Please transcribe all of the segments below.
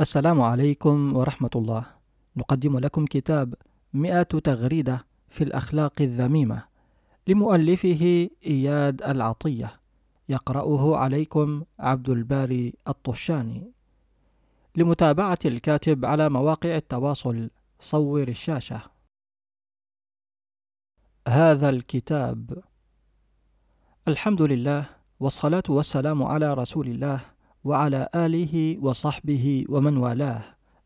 السلام عليكم ورحمة الله. نقدم لكم كتاب مئة تغريدة في الأخلاق الذميمة لمؤلفه إياد العطية. يقرأه عليكم عبد الباري الطشاني. لمتابعة الكاتب على مواقع التواصل صور الشاشة. هذا الكتاب. الحمد لله والصلاة والسلام على رسول الله وعلى آله وصحبه ومن والاه.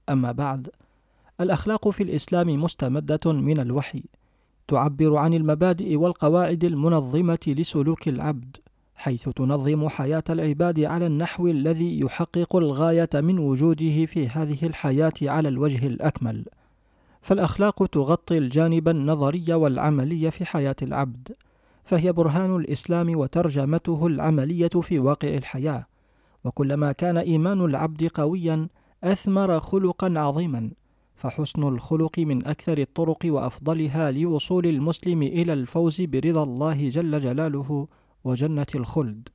أما بعد الأخلاق في الإسلام مستمدة من الوحي تعبر عن المبادئ والقواعد المنظمة لسلوك العبد حيث تنظم حياة العباد على النحو الذي يحقق الغاية من وجوده في هذه الحياة على الوجه الأكمل. فالأخلاق تغطي الجانب النظري والعملي في حياة العبد فهي برهان الإسلام وترجمته العملية في واقع الحياة. وكلما كان إيمان العبد قويا أثمر خلقا عظيما. فحسن الخلق من أكثر الطرق وأفضلها لوصول المسلم إلى الفوز برضا الله جل جلاله وجنة الخلد.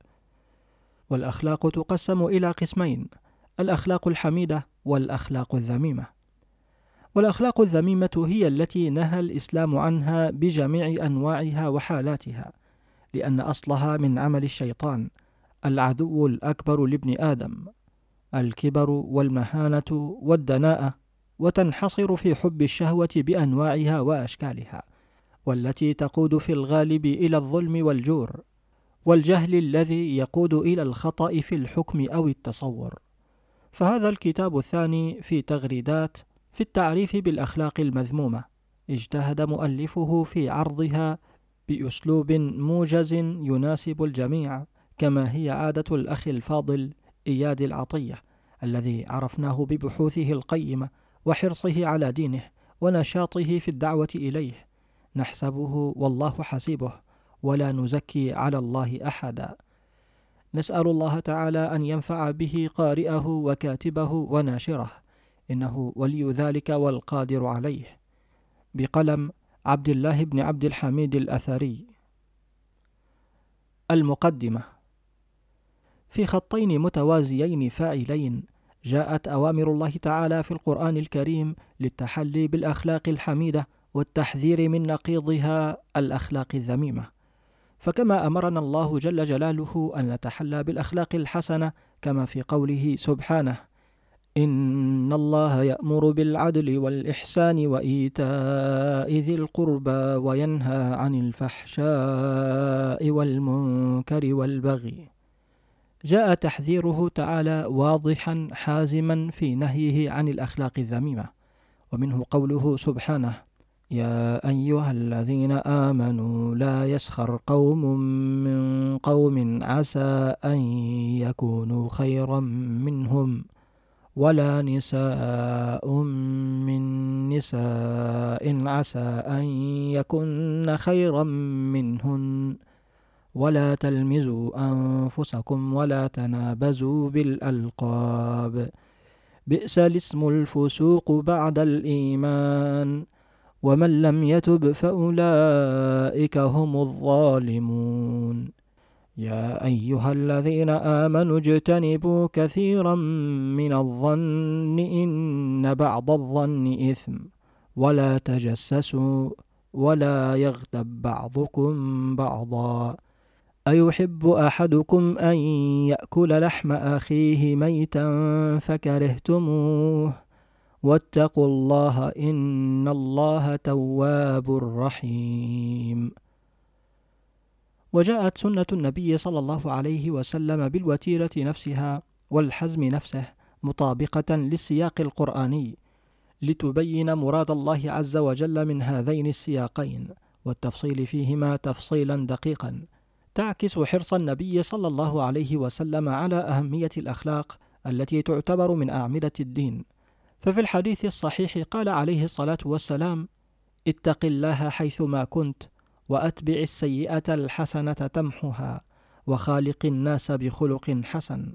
والأخلاق تقسم إلى قسمين الأخلاق الحميدة والأخلاق الذميمة. والأخلاق الذميمة هي التي نهى الإسلام عنها بجميع أنواعها وحالاتها لأن أصلها من عمل الشيطان. العدو الأكبر لابن آدم الكبر والمهانة والدناءة وتنحصر في حب الشهوة بأنواعها وأشكالها والتي تقود في الغالب إلى الظلم والجور والجهل الذي يقود إلى الخطأ في الحكم أو التصور. فهذا الكتاب الثاني في تغريدات في التعريف بالأخلاق المذمومة اجتهد مؤلفه في عرضها بأسلوب موجز يناسب الجميع. كما هي عادة الأخ الفاضل إياد العطية الذي عرفناه ببحوثه القيمة وحرصه على دينه ونشاطه في الدعوة إليه. نحسبه والله حسيبه ولا نزكي على الله أحدا. نسأل الله تعالى أن ينفع به قارئه وكاتبه وناشره إنه ولي ذلك والقادر عليه. بقلم عبد الله بن عبد الحميد الأثري. المقدمة في خطين متوازيين فاعلين جاءت أوامر الله تعالى في القرآن الكريم للتحلي بالأخلاق الحميدة والتحذير من نقيضها الأخلاق الذميمة. فكما أمرنا الله جل جلاله أن نتحلى بالأخلاق الحسنة كما في قوله سبحانه إن الله يأمر بالعدل والإحسان وإيتاء ذي القربى وينهى عن الفحشاء والمنكر والبغي. جاء تحذيره تعالى واضحا حازما في نهيه عن الأخلاق الذميمة ومنه قوله سبحانه يا أيها الذين آمنوا لا يسخر قوم من قوم عسى أن يكونوا خيرا منهم ولا نساء من نساء عسى أن يكن خيرا منهن. ولا تلمزوا أنفسكم ولا تنابزوا بالألقاب. بئس الاسم الفسوق بعد الإيمان. ومن لم يتب فأولئك هم الظالمون. يا أيها الذين آمنوا اجتنبوا كثيرا من الظن إن بعض الظن إثم. ولا تجسسوا ولا يغتب بعضكم بعضا. أيحب أحدكم أن يأكل لحم أخيه ميتا فكرهتموه؟ واتقوا الله إن الله تواب رحيم. وجاءت سنة النبي صلى الله عليه وسلم بالوتيرة نفسها والحزم نفسه مطابقة للسياق القرآني لتبين مراد الله عز وجل من هذين السياقين والتفصيل فيهما تفصيلا دقيقا. تعكس حرص النبي صلى الله عليه وسلم على أهمية الأخلاق التي تعتبر من أعمدة الدين. ففي الحديث الصحيح قال عليه الصلاة والسلام اتق الله حيثما كنت وأتبع السيئة الحسنة تمحها وخالق الناس بخلق حسن.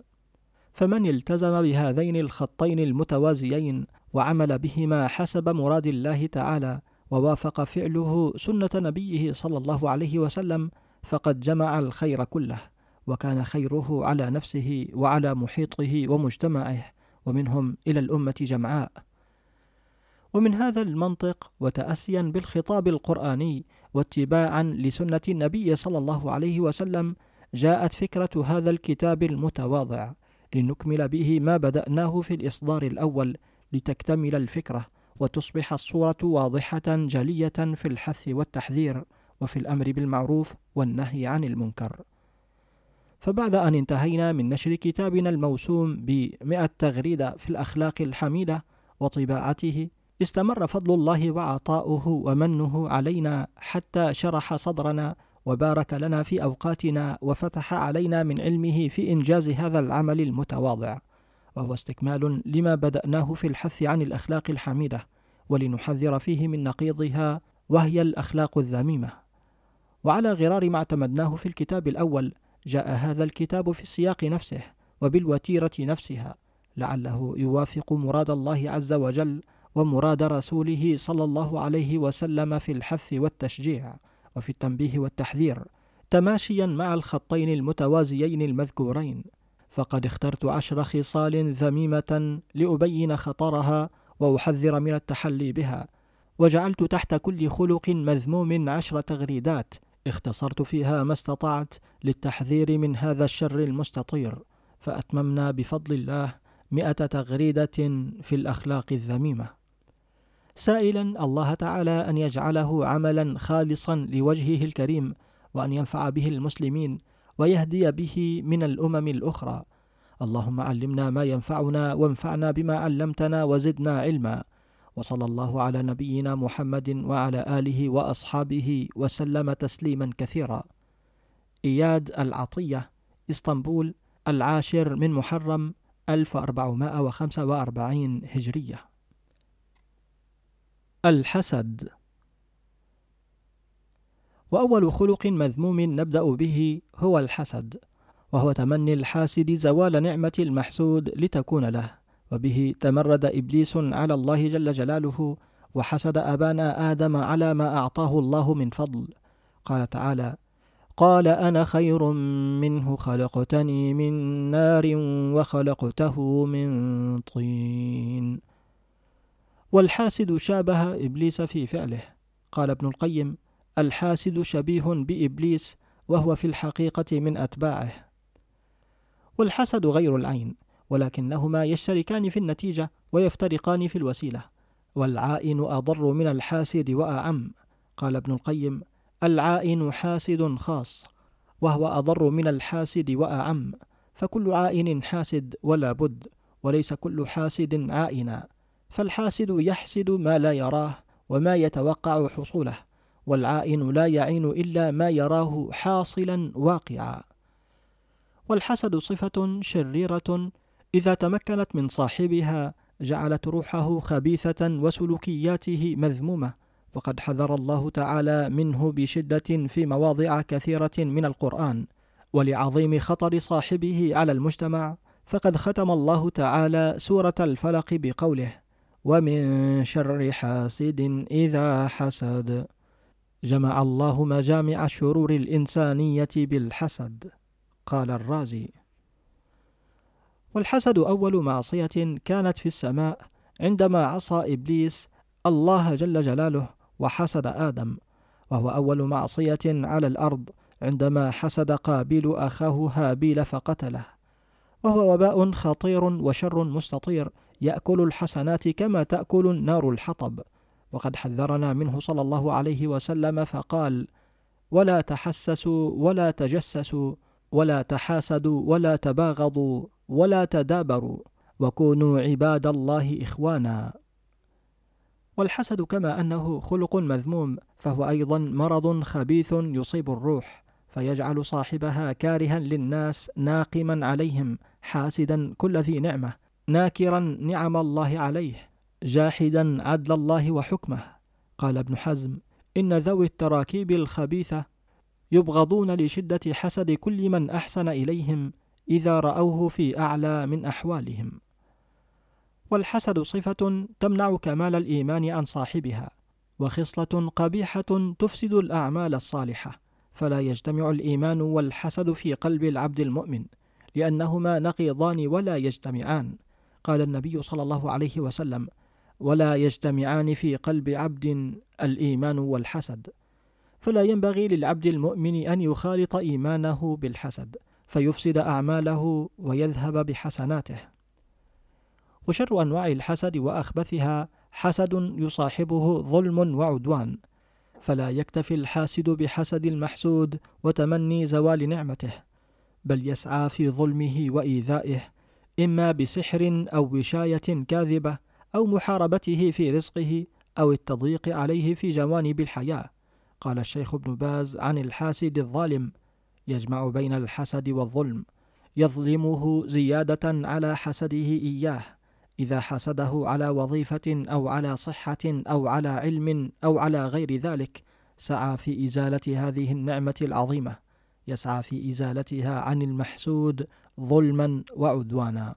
فمن التزم بهذين الخطين المتوازيين وعمل بهما حسب مراد الله تعالى ووافق فعله سنة نبيه صلى الله عليه وسلم فقد جمع الخير كله وكان خيره على نفسه وعلى محيطه ومجتمعه ومنهم إلى الأمة جمعاء. ومن هذا المنطق وتأسيا بالخطاب القرآني واتباعا لسنة النبي صلى الله عليه وسلم جاءت فكرة هذا الكتاب المتواضع لنكمل به ما بدأناه في الإصدار الأول لتكتمل الفكرة وتصبح الصورة واضحة جلية في الحث والتحذير. وفي الأمر بالمعروف والنهي عن المنكر. فبعد أن انتهينا من نشر كتابنا الموسوم بمئة تغريدة في الأخلاق الحميدة وطباعته استمر فضل الله وعطاؤه ومنه علينا حتى شرح صدرنا وبارك لنا في أوقاتنا وفتح علينا من علمه في إنجاز هذا العمل المتواضع وهو استكمال لما بدأناه في الحث عن الأخلاق الحميدة ولنحذر فيه من نقيضها وهي الأخلاق الذميمة وعلى غرار ما اعتمدناه في الكتاب الأول جاء هذا الكتاب في السياق نفسه وبالوتيرة نفسها لعله يوافق مراد الله عز وجل ومراد رسوله صلى الله عليه وسلم في الحث والتشجيع وفي التنبيه والتحذير تماشيا مع الخطين المتوازيين المذكورين. فقد اخترت عشر خصال ذميمة لأبين خطرها وأحذر من التحلي بها وجعلت تحت كل خلق مذموم عشر تغريدات اختصرت فيها ما استطعت للتحذير من هذا الشر المستطير فأتممنا بفضل الله مئة تغريدة في الأخلاق الذميمة. سائلا الله تعالى أن يجعله عملا خالصا لوجهه الكريم وأن ينفع به المسلمين ويهدي به من الأمم الأخرى. اللهم علمنا ما ينفعنا وانفعنا بما علمتنا وزدنا علما. وصلى الله على نبينا محمد وعلى آله وأصحابه وسلم تسليما كثيرا. إياد العطية إسطنبول العاشر من محرم 1445 هجرية. الحسد. وأول خلق مذموم نبدأ به هو الحسد وهو تمني الحاسد زوال نعمة المحسود لتكون له. وبه تمرد إبليس على الله جل جلاله وحسد أبانا آدم على ما أعطاه الله من فضل. قال تعالى قال أنا خير منه خلقتني من نار وخلقته من طين. والحاسد شابه إبليس في فعله. قال ابن القيم الحاسد شبيه بإبليس وهو في الحقيقة من أتباعه. والحسد غير العين. ولكنهما يشتركان في النتيجة ويفترقان في الوسيلة. والعائن أضر من الحاسد وأعم. قال ابن القيم العائن حاسد خاص وهو أضر من الحاسد وأعم. فكل عائن حاسد ولا بد وليس كل حاسد عائنا. فالحاسد يحسد ما لا يراه وما يتوقع حصوله والعائن لا يعين إلا ما يراه حاصلا واقعا. والحسد صفة شريرة إذا تمكنت من صاحبها جعلت روحه خبيثة وسلوكياته مذمومة وقد حذر الله تعالى منه بشدة في مواضع كثيرة من القرآن ولعظيم خطر صاحبه على المجتمع فقد ختم الله تعالى سورة الفلق بقوله ومن شر حاسد إذا حسد جمع الله مجامع الشرور الإنسانية بالحسد قال الرازي. والحسد أول معصية كانت في السماء عندما عصى إبليس الله جل جلاله وحسد آدم وهو أول معصية على الأرض عندما حسد قابيل أخاه هابيل فقتله وهو وباء خطير وشر مستطير يأكل الحسنات كما تأكل النار الحطب وقد حذرنا منه صلى الله عليه وسلم فقال ولا تحسسوا ولا تجسسوا ولا تحاسدوا ولا تباغضوا ولا تدابروا وكونوا عباد الله إخوانا. والحسد كما أنه خلق مذموم فهو أيضا مرض خبيث يصيب الروح فيجعل صاحبها كارها للناس ناقما عليهم حاسدا كل ذي نعمة ناكرا نعم الله عليه جاحدا عدل الله وحكمه. قال ابن حزم إن ذوي التراكيب الخبيثة يبغضون لشدة حسد كل من أحسن إليهم إذا رأوه في أعلى من أحوالهم. والحسد صفة تمنع كمال الإيمان عن صاحبها وخصلة قبيحة تفسد الأعمال الصالحة فلا يجتمع الإيمان والحسد في قلب العبد المؤمن لأنهما نقيضان ولا يجتمعان. قال النبي صلى الله عليه وسلم ولا يجتمعان في قلب عبد الإيمان والحسد فلا ينبغي للعبد المؤمن أن يخالط إيمانه بالحسد فيفسد أعماله ويذهب بحسناته. وشر أنواع الحسد وأخبثها حسد يصاحبه ظلم وعدوان فلا يكتفي الحاسد بحسد المحسود وتمني زوال نعمته بل يسعى في ظلمه وإيذائه إما بسحر أو وشاية كاذبة أو محاربته في رزقه أو التضييق عليه في جوانب الحياة. قال الشيخ ابن باز عن الحاسد الظالم يجمع بين الحسد والظلم يظلمه زيادة على حسده إياه إذا حسده على وظيفة أو على صحة أو على علم أو على غير ذلك سعى في إزالة هذه النعمة العظيمة يسعى في إزالتها عن المحسود ظلما وعدوانا.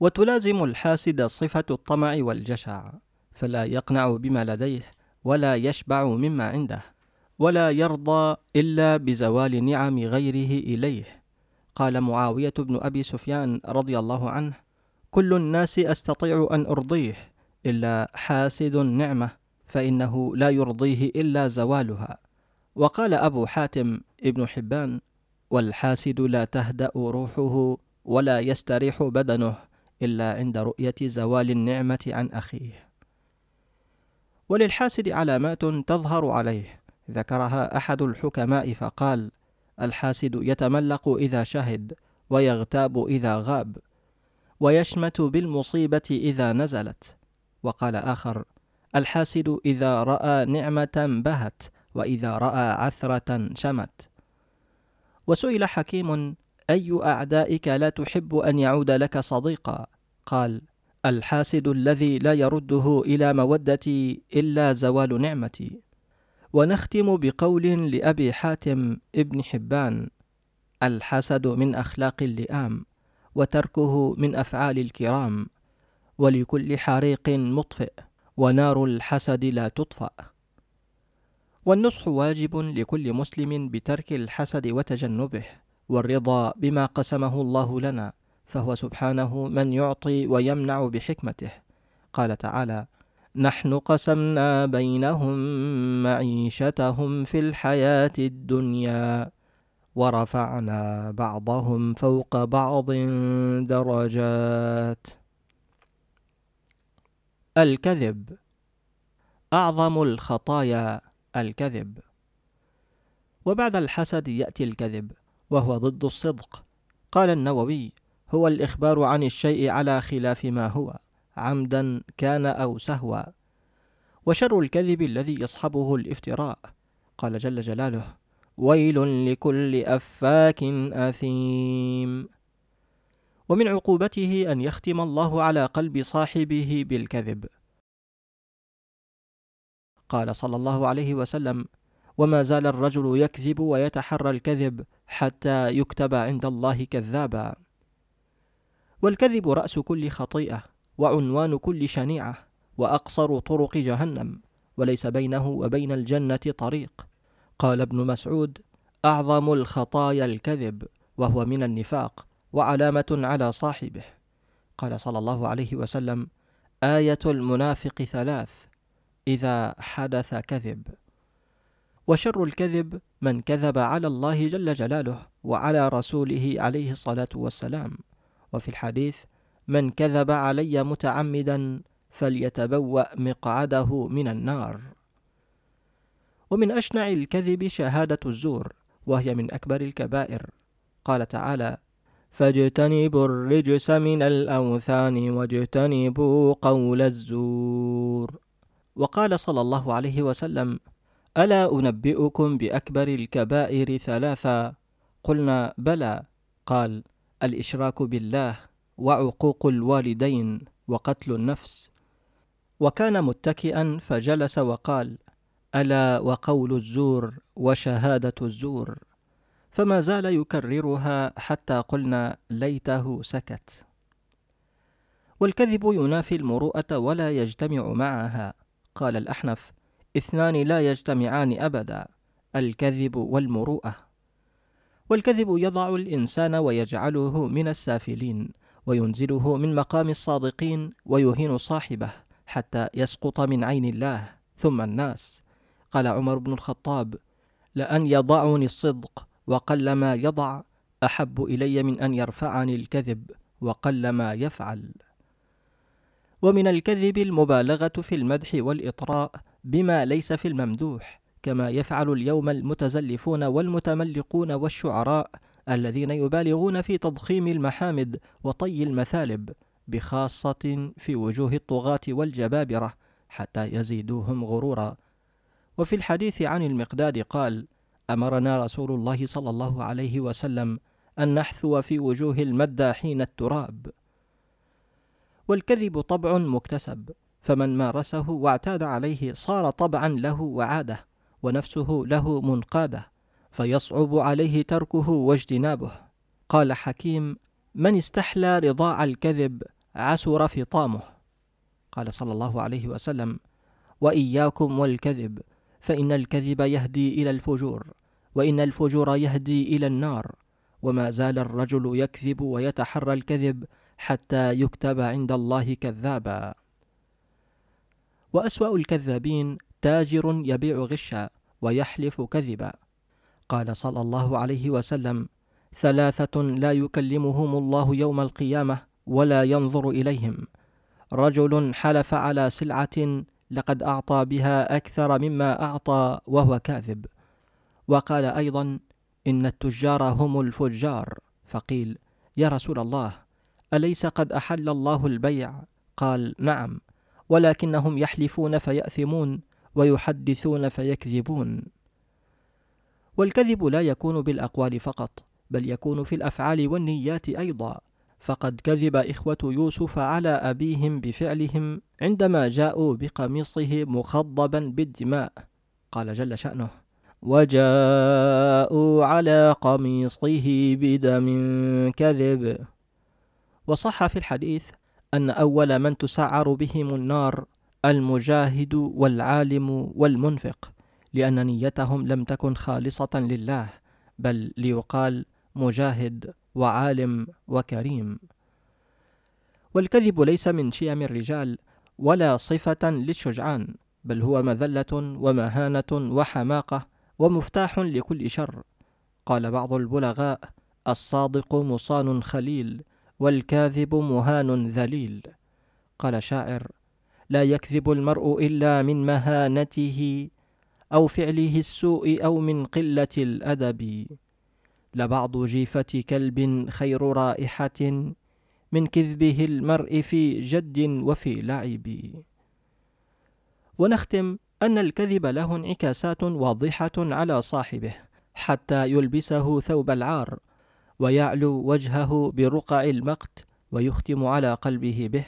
وتلازم الحاسد صفة الطمع والجشع فلا يقنع بما لديه ولا يشبع مما عنده. ولا يرضى إلا بزوال نعم غيره إليه. قال معاوية بن أبي سفيان رضي الله عنه كل الناس أستطيع أن أرضيه إلا حاسد النعمه فإنه لا يرضيه إلا زوالها. وقال أبو حاتم ابن حبان والحاسد لا تهدأ روحه ولا يستريح بدنه إلا عند رؤية زوال النعمة عن أخيه. وللحاسد علامات تظهر عليه ذكرها أحد الحكماء فقال الحاسد يتملق إذا شهد ويغتاب إذا غاب ويشمت بالمصيبة إذا نزلت. وقال آخر الحاسد إذا رأى نعمة بهت وإذا رأى عثرة شمت. وسئل حكيم أي أعدائك لا تحب أن يعود لك صديقا؟ قال الحاسد الذي لا يرده إلى مودتي إلا زوال نعمتي. ونختم بقول لأبي حاتم ابن حبان الحسد من أخلاق اللئام وتركه من أفعال الكرام ولكل حريق مطفئ ونار الحسد لا تطفأ. والنصح واجب لكل مسلم بترك الحسد وتجنبه والرضا بما قسمه الله لنا فهو سبحانه من يعطي ويمنع بحكمته. قال تعالى نحن قسمنا بينهم معيشتهم في الحياة الدنيا ورفعنا بعضهم فوق بعض درجات. الكذب. أعظم الخطايا الكذب. وبعد الحسد يأتي الكذب وهو ضد الصدق. قال النووي هو الإخبار عن الشيء على خلاف ما هو. عمدا كان أو سهوا وشر الكذب الذي يصحبه الافتراء. قال جل جلاله ويل لكل أفاك أثيم. ومن عقوبته أن يختم الله على قلب صاحبه بالكذب. قال صلى الله عليه وسلم وما زال الرجل يكذب ويتحرى الكذب حتى يكتب عند الله كذابا. والكذب رأس كل خطيئة. وعنوان كل شنيعة وأقصر طرق جهنم وليس بينه وبين الجنة طريق. قال ابن مسعود أعظم الخطايا الكذب وهو من النفاق وعلامة على صاحبه. قال صلى الله عليه وسلم آية المنافق ثلاث إذا حدث كذب. وشر الكذب من كذب على الله جل جلاله وعلى رسوله عليه الصلاة والسلام. وفي الحديث من كذب علي متعمدا فليتبوأ مقعده من النار. ومن أشنع الكذب شهادة الزور وهي من أكبر الكبائر. قال تعالى فاجتنبوا الرجس من الأوثان واجتنبوا قول الزور. وقال صلى الله عليه وسلم ألا أنبئكم بأكبر الكبائر ثلاثا قلنا بلى. قال الإشراك بالله. وعقوق الوالدين وقتل النفس. وكان متكئا فجلس وقال ألا وقول الزور وشهادة الزور. فما زال يكررها حتى قلنا ليته سكت. والكذب ينافي المروءة ولا يجتمع معها. قال الأحنف اثنان لا يجتمعان أبدا الكذب والمروءة. والكذب يضع الإنسان ويجعله من السافلين. وينزله من مقام الصادقين ويهين صاحبه حتى يسقط من عين الله. ثم الناس قال عمر بن الخطاب لأن يضعني الصدق وقل ما يضع أحب إلي من أن يرفعني الكذب وقل ما يفعل. ومن الكذب المبالغة في المدح والإطراء بما ليس في الممدوح كما يفعل اليوم المتزلفون والمتملقون والشعراء الذين يبالغون في تضخيم المحامد وطي المثالب بخاصة في وجوه الطغاة والجبابرة حتى يزيدوهم غرورا. وفي الحديث عن المقداد قال أمرنا رسول الله صلى الله عليه وسلم أن نحثو في وجوه المداحين التراب. والكذب طبع مكتسب فمن مارسه واعتاد عليه صار طبعا له وعادة ونفسه له منقادة. فيصعب عليه تركه واجتنابه. قال حكيم من استحلى رضاع الكذب عسر فطامه. قال صلى الله عليه وسلم وإياكم والكذب فإن الكذب يهدي إلى الفجور وإن الفجور يهدي إلى النار وما زال الرجل يكذب ويتحرى الكذب حتى يكتب عند الله كذابا. وأسوأ الكذابين تاجر يبيع غشا ويحلف كذبا. قال صلى الله عليه وسلم ثلاثة لا يكلمهم الله يوم القيامة ولا ينظر إليهم. رجل حلف على سلعة لقد أعطى بها أكثر مما أعطى وهو كاذب. وقال أيضا إن التجار هم الفجار. فقيل يا رسول الله أليس قد أحل الله البيع؟ قال نعم ولكنهم يحلفون فيأثمون ويحدثون فيكذبون. والكذب لا يكون بالأقوال فقط بل يكون في الأفعال والنيات أيضا. فقد كذب إخوة يوسف على أبيهم بفعلهم عندما جاءوا بقميصه مخضبا بالدماء. قال جل شأنه وجاءوا على قميصه بدم كذب. وصح في الحديث أن أول من تسعر بهم النار المجاهد والعالم والمنفق. لأن نيتهم لم تكن خالصة لله بل ليقال مجاهد وعالم وكريم. والكذب ليس من شيم الرجال ولا صفة للشجعان بل هو مذلة ومهانة وحماقة ومفتاح لكل شر. قال بعض البلغاء الصادق مصان خليل والكاذب مهان ذليل. قال شاعر لا يكذب المرء إلا من مهانته أو فعله السوء أو من قلة الأدب. لبعض جيفة كلب خير رائحة من كذبه المرء في جد وفي لعب. ونختم أن الكذب له انعكاسات واضحة على صاحبه حتى يلبسه ثوب العار ويعلو وجهه برقع المقت ويختم على قلبه به.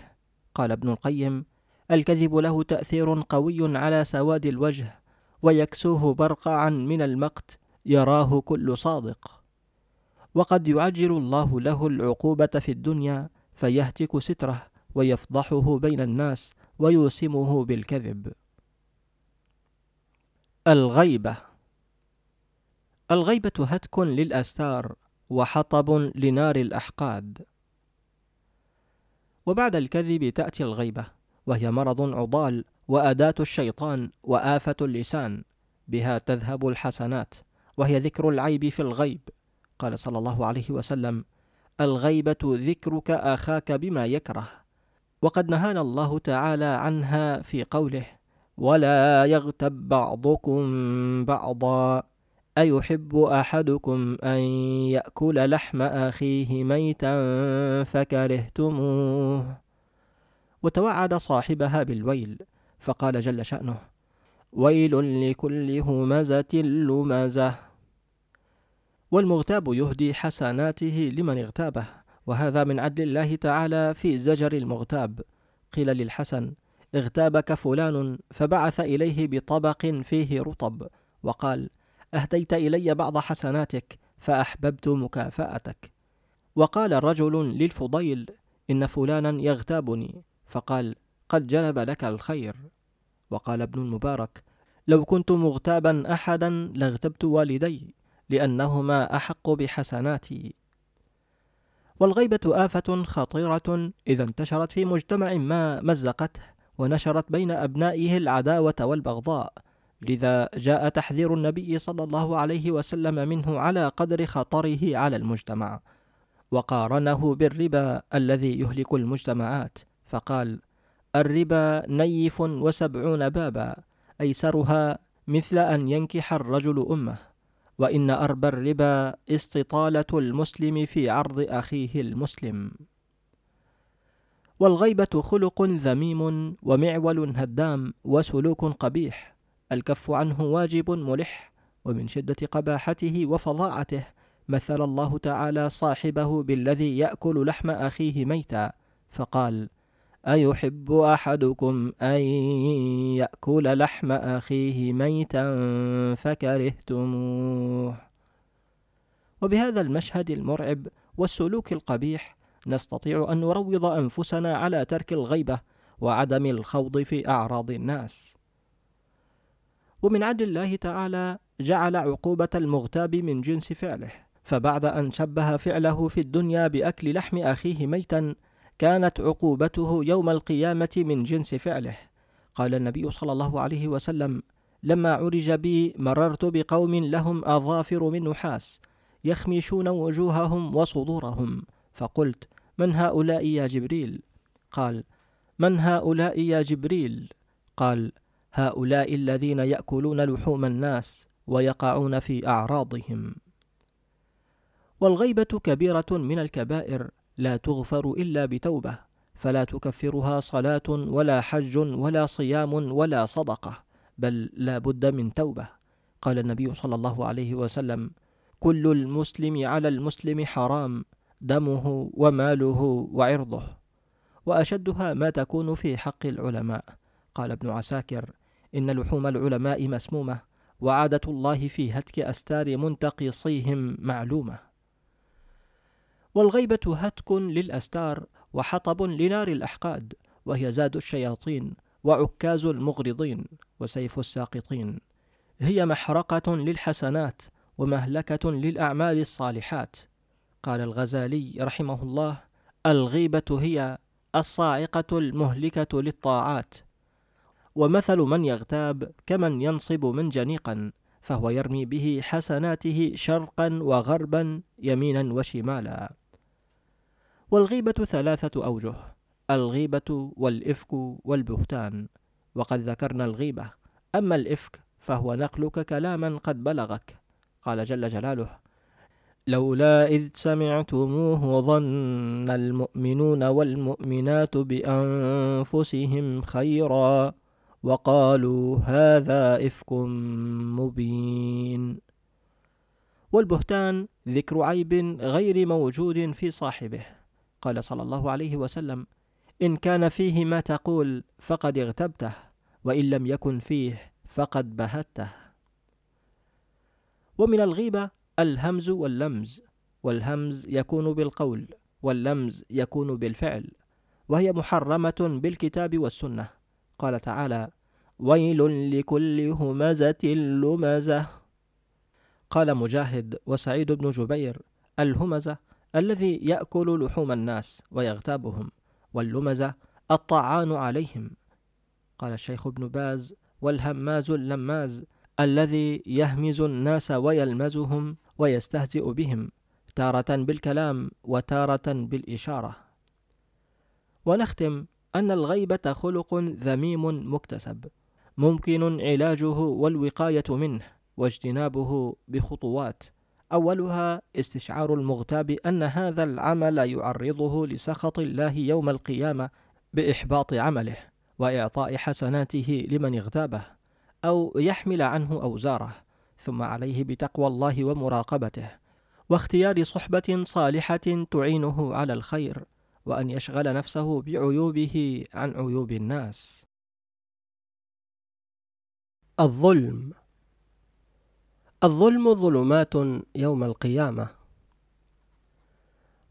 قال ابن القيم الكذب له تأثير قوي على سواد الوجه ويكسوه برقعا من المقت يراه كل صادق. وقد يعجل الله له العقوبة في الدنيا فيهتك ستره ويفضحه بين الناس ويوسمه بالكذب. الغيبة. الغيبة هتك للأستار وحطب لنار الأحقاد. وبعد الكذب تأتي الغيبة وهي مرض عضال وأداة الشيطان وآفة اللسان بها تذهب الحسنات وهي ذكر العيب في الغيب. قال صلى الله عليه وسلم الغيبة ذكرك أخاك بما يكره. وقد نهانا الله تعالى عنها في قوله ولا يغتب بعضكم بعضا. أيحب أحدكم أن يأكل لحم أخيه ميتا فكرهتموه. وتوعد صاحبها بالويل فقال جل شأنه ويل لكل همزة لمزة. والمغتاب يهدي حسناته لمن اغتابه وهذا من عدل الله تعالى في زجر المغتاب. قيل للحسن اغتابك فلان فبعث إليه بطبق فيه رطب. وقال أهديت إلي بعض حسناتك فأحببت مكافأتك. وقال رجل للفضيل إن فلانا يغتابني. فقال قد جلب لك الخير. وقال ابن المبارك لو كنت مغتابا أحدا لاغتبت والدي لأنهما أحق بحسناتي. والغيبة آفة خطيرة إذا انتشرت في مجتمع ما مزقته ونشرت بين أبنائه العداوة والبغضاء. لذا جاء تحذير النبي صلى الله عليه وسلم منه على قدر خطره على المجتمع. وقارنه بالربا الذي يهلك المجتمعات. فقال الربا نيف وسبعون بابا أيسرها مثل أن ينكح الرجل أمه. وإن أربى الربا استطالة المسلم في عرض أخيه المسلم. والغيبة خلق ذميم ومعول هدام وسلوك قبيح. الكف عنه واجب ملح ومن شدة قباحته وفظاعته مثل الله تعالى صاحبه بالذي يأكل لحم أخيه ميتا. فقال أيحب أحدكم أن يأكل لحم أخيه ميتا فكرهتموه؟ وبهذا المشهد المرعب والسلوك القبيح نستطيع أن نروض أنفسنا على ترك الغيبة وعدم الخوض في أعراض الناس. ومن عدل الله تعالى جعل عقوبة المغتاب من جنس فعله فبعد أن شبه فعله في الدنيا بأكل لحم أخيه ميتا كانت عقوبته يوم القيامة من جنس فعله. قال النبي صلى الله عليه وسلم لما عرج بي مررت بقوم لهم أظافر من نحاس يخمشون وجوههم وصدورهم. فقلت من هؤلاء يا جبريل؟ قال من هؤلاء يا جبريل؟ قال هؤلاء الذين يأكلون لحوم الناس ويقعون في أعراضهم. والغيبة كبيرة من الكبائر لا تغفر إلا بتوبة فلا تكفرها صلاة ولا حج ولا صيام ولا صدقة بل لا بد من توبة. قال النبي صلى الله عليه وسلم كل المسلم على المسلم حرام دمه وماله وعرضه وأشدها ما تكون في حق العلماء قال ابن عساكر إن لحوم العلماء مسمومة وعادة الله في هتك أستار منتقصيهم معلومة والغيبة هتك للأستار وحطب لنار الأحقاد وهي زاد الشياطين وعكاز المغرضين وسيف الساقطين. هي محرقة للحسنات ومهلكة للأعمال الصالحات. قال الغزالي رحمه الله الغيبة هي الصاعقة المهلكة للطاعات. ومثل من يغتاب كمن ينصب منجنيقا فهو يرمي به حسناته شرقا وغربا يمينا وشمالا. والغيبة ثلاثة أوجه الغيبة والإفك والبهتان. وقد ذكرنا الغيبة أما الإفك فهو نقلك كلاما قد بلغك. قال جل جلاله لولا إذ سمعتموه ظن المؤمنون والمؤمنات بأنفسهم خيرا وقالوا هذا إفك مبين. والبهتان ذكر عيب غير موجود في صاحبه. قال صلى الله عليه وسلم إن كان فيه ما تقول فقد اغتبته وإن لم يكن فيه فقد بهته. ومن الغيبة الهمز واللمز والهمز يكون بالقول واللمز يكون بالفعل وهي محرمة بالكتاب والسنة. قال تعالى ويل لكل همزة لمزة. قال مجاهد وسعيد بن جبير الهمزة الذي يأكل لحوم الناس ويغتابهم واللمزة الطعان عليهم. قال الشيخ ابن باز والهماز اللماز الذي يهمز الناس ويلمزهم ويستهزئ بهم تارة بالكلام وتارة بالإشارة. ونختم أن الغيبة خلق ذميم مكتسب ممكن علاجه والوقاية منه واجتنابه بخطوات. أولها استشعار المغتاب أن هذا العمل يعرضه لسخط الله يوم القيامة بإحباط عمله وإعطاء حسناته لمن اغتابه أو يحمل عنه أوزاره ثم عليه بتقوى الله ومراقبته واختيار صحبة صالحة تعينه على الخير وأن يشغل نفسه بعيوبه عن عيوب الناس. الظلم الظلم ظلمات يوم القيامة.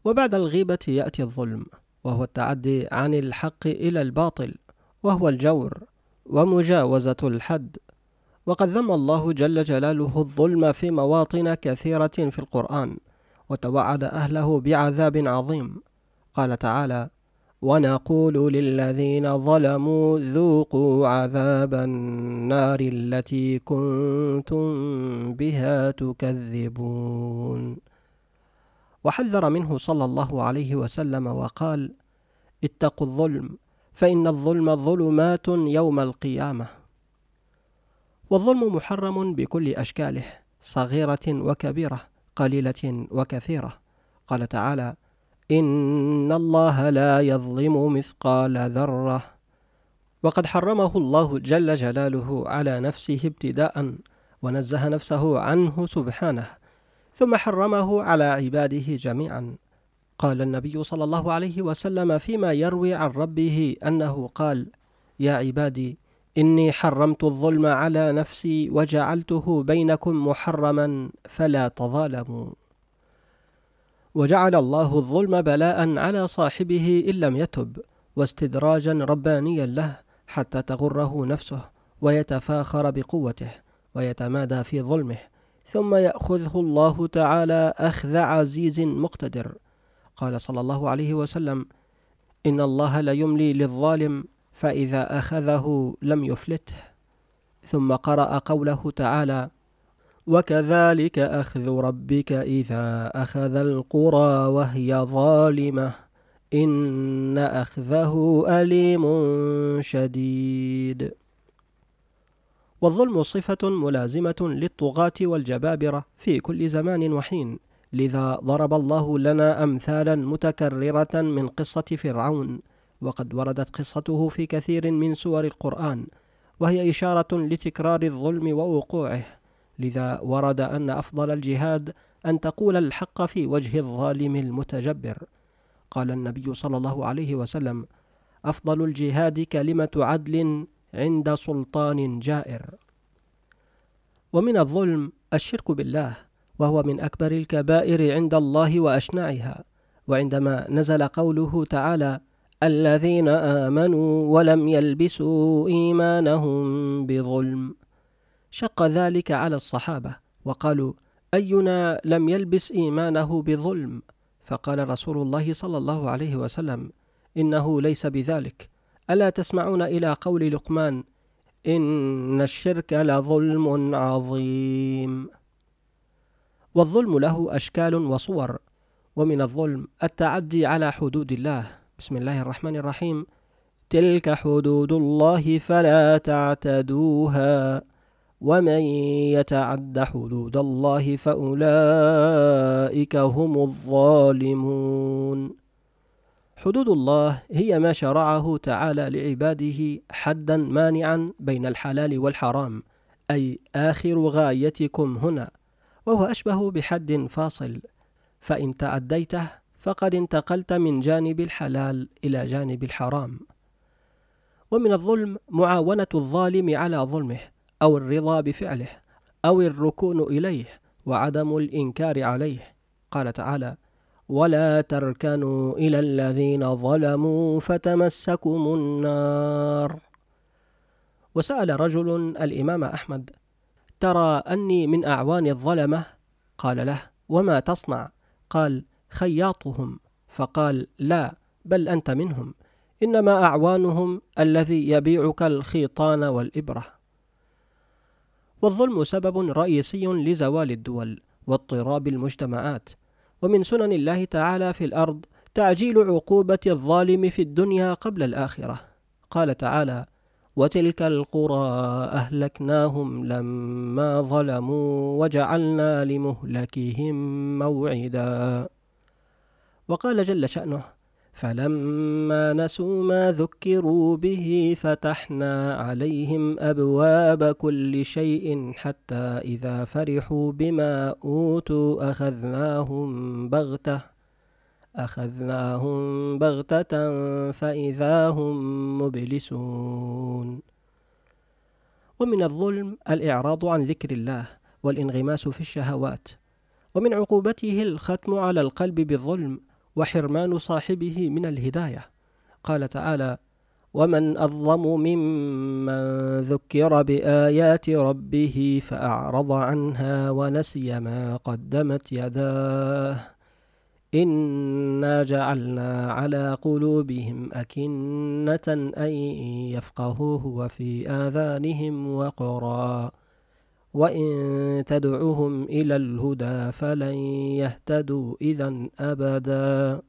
وبعد الغيبة يأتي الظلم وهو التعدي عن الحق إلى الباطل وهو الجور ومجاوزة الحد. وقد ذم الله جل جلاله الظلم في مواطن كثيرة في القرآن وتوعد أهله بعذاب عظيم. قال تعالى ونقول للذين ظلموا ذوقوا عذاب النار التي كنتم بها تكذبون. وحذر منه صلى الله عليه وسلم وقال اتقوا الظلم فإن الظلم ظلمات يوم القيامة. والظلم محرم بكل أشكاله صغيرة وكبيرة قليلة وكثيرة. قال تعالى إن الله لا يظلم مثقال ذرة وقد حرمه الله جل جلاله على نفسه ابتداء ونزه نفسه عنه سبحانه ثم حرمه على عباده جميعا. قال النبي صلى الله عليه وسلم فيما يروي عن ربه انه قال يا عبادي اني حرمت الظلم على نفسي وجعلته بينكم محرما فلا تظالموا. وجعل الله الظلم بلاء على صاحبه إن لم يتب واستدراجا ربانيا له حتى تغره نفسه ويتفاخر بقوته ويتمادى في ظلمه ثم يأخذه الله تعالى أخذ عزيز مقتدر. قال صلى الله عليه وسلم إن الله ليملي للظالم فإذا أخذه لم يفلته. ثم قرأ قوله تعالى وكذلك أخذ ربك إذا أخذ القرى وهي ظالمة. إن أخذه أليم شديد. والظلم صفة ملازمة للطغاة والجبابرة في كل زمان وحين. لذا ضرب الله لنا أمثالا متكررة من قصة فرعون. وقد وردت قصته في كثير من سور القرآن. وهي إشارة لتكرار الظلم ووقوعه. لذا ورد أن أفضل الجهاد أن تقول الحق في وجه الظالم المتجبر. قال النبي صلى الله عليه وسلم أفضل الجهاد كلمة عدل عند سلطان جائر. ومن الظلم الشرك بالله وهو من أكبر الكبائر عند الله واشنعها وعندما نزل قوله تعالى الذين آمنوا ولم يلبسوا إيمانهم بظلم. شق ذلك على الصحابة وقالوا أينا لم يلبس إيمانه بظلم؟ فقال رسول الله صلى الله عليه وسلم إنه ليس بذلك. ألا تسمعون إلى قول لقمان إن الشرك لظلم عظيم. والظلم له أشكال وصور ومن الظلم التعدي على حدود الله. بسم الله الرحمن الرحيم. تلك حدود الله فلا تعتدوها. ومن يتعد حدود الله فأولئك هم الظالمون. حدود الله هي ما شرعه تعالى لعباده حدا مانعا بين الحلال والحرام أي آخر غايتكم هنا وهو أشبه بحد فاصل. فإن تعديته فقد انتقلت من جانب الحلال إلى جانب الحرام. ومن الظلم معاونة الظالم على ظلمه أو الرضا بفعله أو الركون إليه وعدم الإنكار عليه. قال تعالى ولا تركنوا إلى الذين ظلموا فتمسكم النار. وسأل رجل الإمام أحمد ترى أني من أعوان الظلمة؟ قال له وما تصنع؟ قال خياطهم. فقال لا بل أنت منهم. إنما أعوانهم الذي يبيعك الخيطان والإبرة. والظلم سبب رئيسي لزوال الدول واضطراب المجتمعات. ومن سنن الله تعالى في الأرض تعجيل عقوبة الظالم في الدنيا قبل الآخرة. قال تعالى وتلك القرى أهلكناهم لما ظلموا وجعلنا لمهلكهم موعدا. وقال جل شأنه فلما نسوا ما ذكروا به فتحنا عليهم أبواب كل شيء حتى إذا فرحوا بما أوتوا أخذناهم بغتة أخذناهم بغتة فإذا هم مبلسون. ومن الظلم الإعراض عن ذكر الله والانغماس في الشهوات ومن عقوبته الختم على القلب بالظلم وحرمان صاحبه من الهداية. قال تعالى ومن أظلم ممن ذكر بآيات ربه فأعرض عنها ونسي ما قدمت يداه. إنا جعلنا على قلوبهم أكنة أن يفقهوه وفي آذانهم وقرا. وإن تدعهم إلى الهدى فلن يهتدوا إذا أبدا.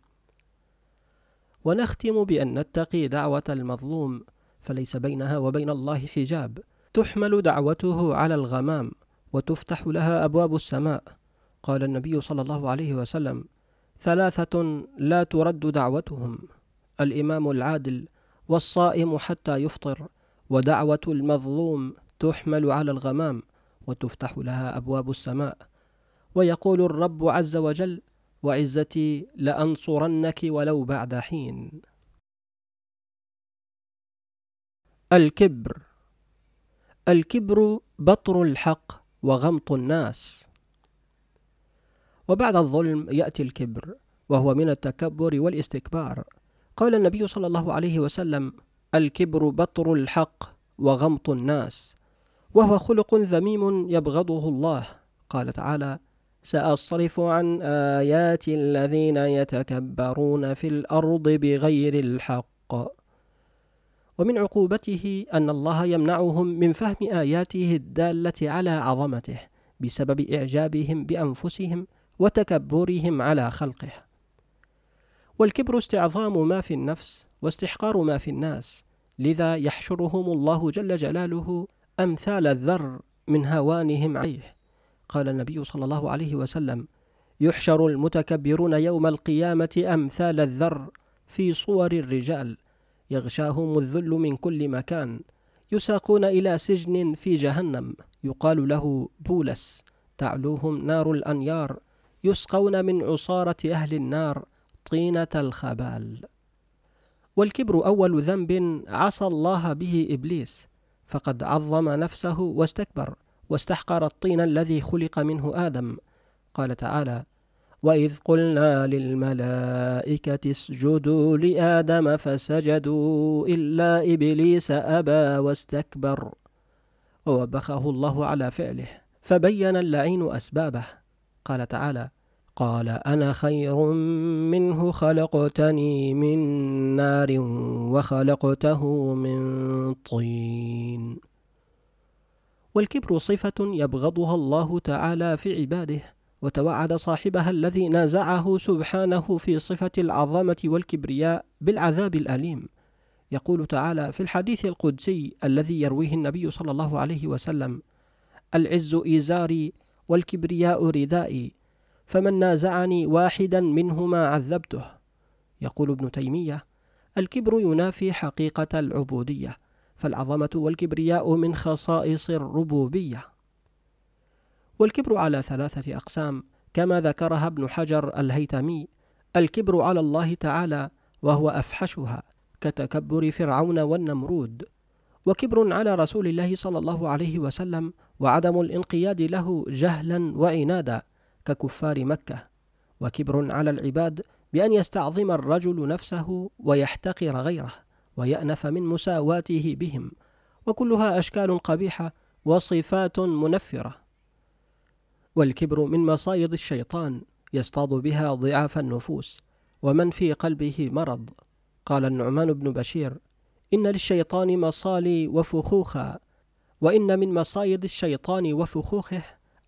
ونختم بأن نتقي دعوة المظلوم فليس بينها وبين الله حجاب. تحمل دعوته على الغمام وتفتح لها أبواب السماء. قال النبي صلى الله عليه وسلم ثلاثة لا ترد دعوتهم الإمام العادل والصائم حتى يفطر. ودعوة المظلوم تحمل على الغمام وتفتح لها أبواب السماء. ويقول الرب عز وجل وعزتي لأنصرنك ولو بعد حين. الكبر. الكبر بطر الحق وغمط الناس. وبعد الظلم يأتي الكبر وهو من التكبر والاستكبار. قال النبي صلى الله عليه وسلم الكبر بطر الحق وغمط الناس. وهو خلق ذميم يبغضه الله. قال تعالى سأصرف عن آيات الذين يتكبرون في الأرض بغير الحق. ومن عقوبته أن الله يمنعهم من فهم آياته الدالة على عظمته بسبب إعجابهم بأنفسهم وتكبرهم على خلقه. والكبر استعظام ما في النفس واستحقار ما في الناس لذا يحشرهم الله جل جلاله أمثال الذر من هوانهم عليه قال النبي صلى الله عليه وسلم يحشر المتكبرون يوم القيامة أمثال الذر في صور الرجال. يغشاهم الذل من كل مكان. يساقون إلى سجن في جهنم. يقال له بولس. تعلوهم نار الأنيار. يسقون من عصارة أهل النار طينة الخبال. والكبر أول ذنب عصى الله به إبليس. فقد عظم نفسه واستكبر واستحقر الطين الذي خلق منه آدم. قال تعالى وإذ قلنا للملائكة اسجدوا لآدم فسجدوا إلا إبليس أبى واستكبر. ووبخه الله على فعله فبين اللعين أسبابه. قال تعالى قال أنا خير منه خلقتني من نار وخلقته من طين. والكبر صفة يبغضها الله تعالى في عباده وتوعد صاحبها الذي نازعه سبحانه في صفة العظمة والكبرياء بالعذاب الأليم. يقول تعالى في الحديث القدسي الذي يرويه النبي صلى الله عليه وسلم العز إزاري والكبرياء ردائي. فمن نازعني واحدا منهما عذبته. يقول ابن تيمية الكبر ينافي حقيقة العبودية فالعظمة والكبرياء من خصائص الربوبية. والكبر على ثلاثة أقسام كما ذكرها ابن حجر الهيتمي الكبر على الله تعالى وهو أفحشها كتكبر فرعون والنمرود. وكبر على رسول الله صلى الله عليه وسلم وعدم الانقياد له جهلا وعنادا ككفار مكة وكبر على العباد بأن يستعظم الرجل نفسه ويحتقر غيره ويأنف من مساواته بهم وكلها أشكال قبيحة وصفات منفرة. والكبر من مصايد الشيطان يصطاد بها ضعاف النفوس ومن في قلبه مرض. قال النعمان بن بشير إن للشيطان مصالي وفخوخا وإن من مصايد الشيطان وفخوخه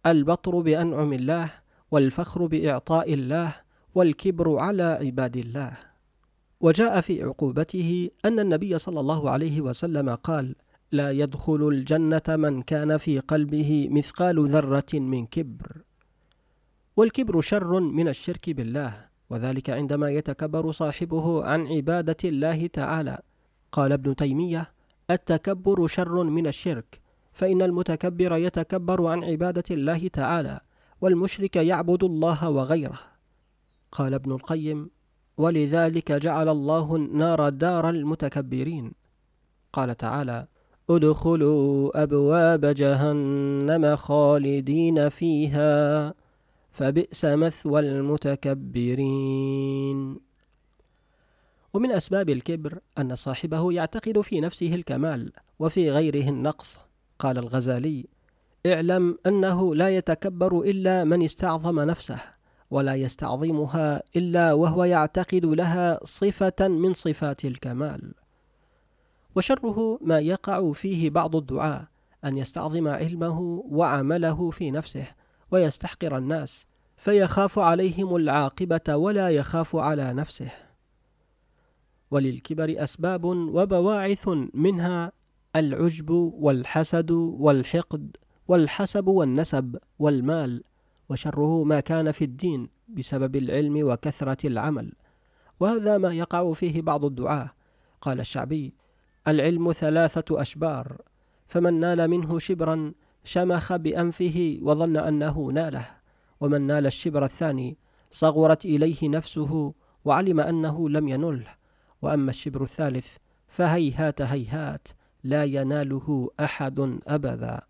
البطر بأنعم الله والفخر بإعطاء الله والكبر على عباد الله. وجاء في عقوبته أن النبي صلى الله عليه وسلم قال لا يدخل الجنة من كان في قلبه مثقال ذرة من كبر. والكبر شر من الشرك بالله وذلك عندما يتكبر صاحبه عن عبادة الله تعالى. قال ابن تيمية التكبر شر من الشرك فإن المتكبر يتكبر عن عبادة الله تعالى. والمشرك يعبد الله وغيره. قال ابن القيم ولذلك جعل الله النار دار المتكبرين قال تعالى ادخلوا أبواب جهنم خالدين فيها فبئس مثوى المتكبرين ومن أسباب الكبر أن صاحبه يعتقد في نفسه الكمال وفي غيره النقص. قال الغزالي اعلم أنه لا يتكبر إلا من استعظم نفسه ولا يستعظمها إلا وهو يعتقد لها صفة من صفات الكمال. وشره ما يقع فيه بعض الدعاء أن يستعظم علمه وعمله في نفسه ويستحقر الناس فيخاف عليهم العاقبة ولا يخاف على نفسه. وللكبر أسباب وبواعث منها العجب والحسد والحقد والحسب والنسب والمال وشره ما كان في الدين بسبب العلم وكثرة العمل. وهذا ما يقع فيه بعض الدعاة. قال الشعبي العلم ثلاثة أشبار. فمن نال منه شبرا شمخ بأنفه وظن أنه ناله. ومن نال الشبر الثاني صغرت إليه نفسه وعلم أنه لم ينله. وأما الشبر الثالث فهيهات هيهات لا يناله أحد ابدا.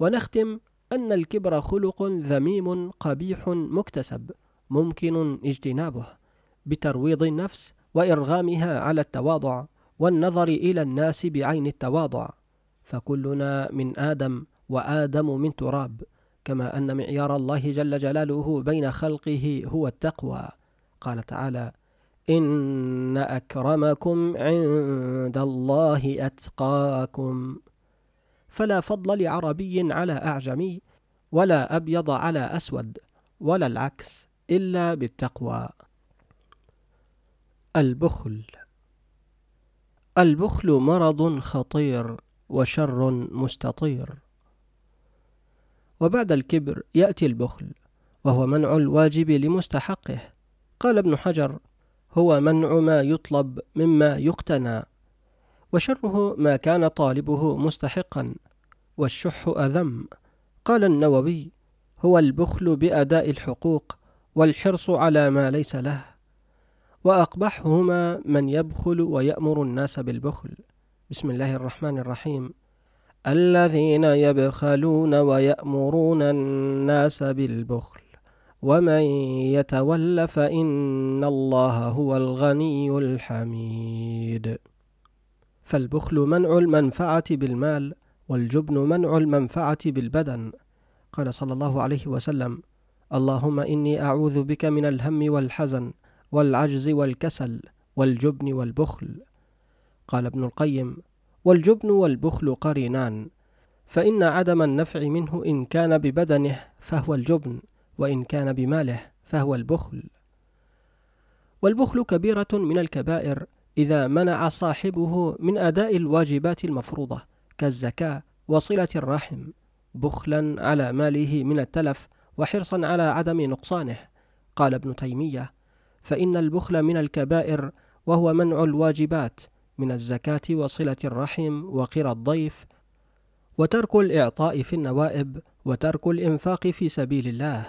ونختم أن الكبر خلق ذميم قبيح مكتسب ممكن اجتنابه بترويض النفس وإرغامها على التواضع والنظر إلى الناس بعين التواضع فكلنا من آدم وآدم من تراب كما أن معيار الله جل جلاله بين خلقه هو التقوى. قال تعالى إن أكرمكم عند الله أتقاكم. فلا فضل لعربي على أعجمي ولا أبيض على أسود ولا العكس إلا بالتقوى. البخل. البخل مرض خطير وشر مستطير. وبعد الكبر يأتي البخل وهو منع الواجب لمستحقه. قال ابن حجر هو منع ما يطلب مما يقتنى وشره ما كان طالبه مستحقا. والشح أذم. قال النووي هو البخل بأداء الحقوق والحرص على ما ليس له. وأقبحهما من يبخل ويأمر الناس بالبخل. بسم الله الرحمن الرحيم. الذين يبخلون ويأمرون الناس بالبخل. ومن يتول فإن الله هو الغني الحميد. فالبخل منع المنفعة بالمال والجبن منع المنفعة بالبدن. قال صلى الله عليه وسلم اللهم إني أعوذ بك من الهم والحزن والعجز والكسل والجبن والبخل. قال ابن القيم والجبن والبخل قرينان فإن عدم النفع منه إن كان ببدنه فهو الجبن وإن كان بماله فهو البخل. والبخل كبيرة من الكبائر إذا منع صاحبه من أداء الواجبات المفروضة. كالزكاة وصلة الرحم بخلا على ماله من التلف وحرصا على عدم نقصانه. قال ابن تيمية فإن البخل من الكبائر وهو منع الواجبات من الزكاة وصلة الرحم وقرى الضيف وترك الإعطاء في النوائب وترك الإنفاق في سبيل الله.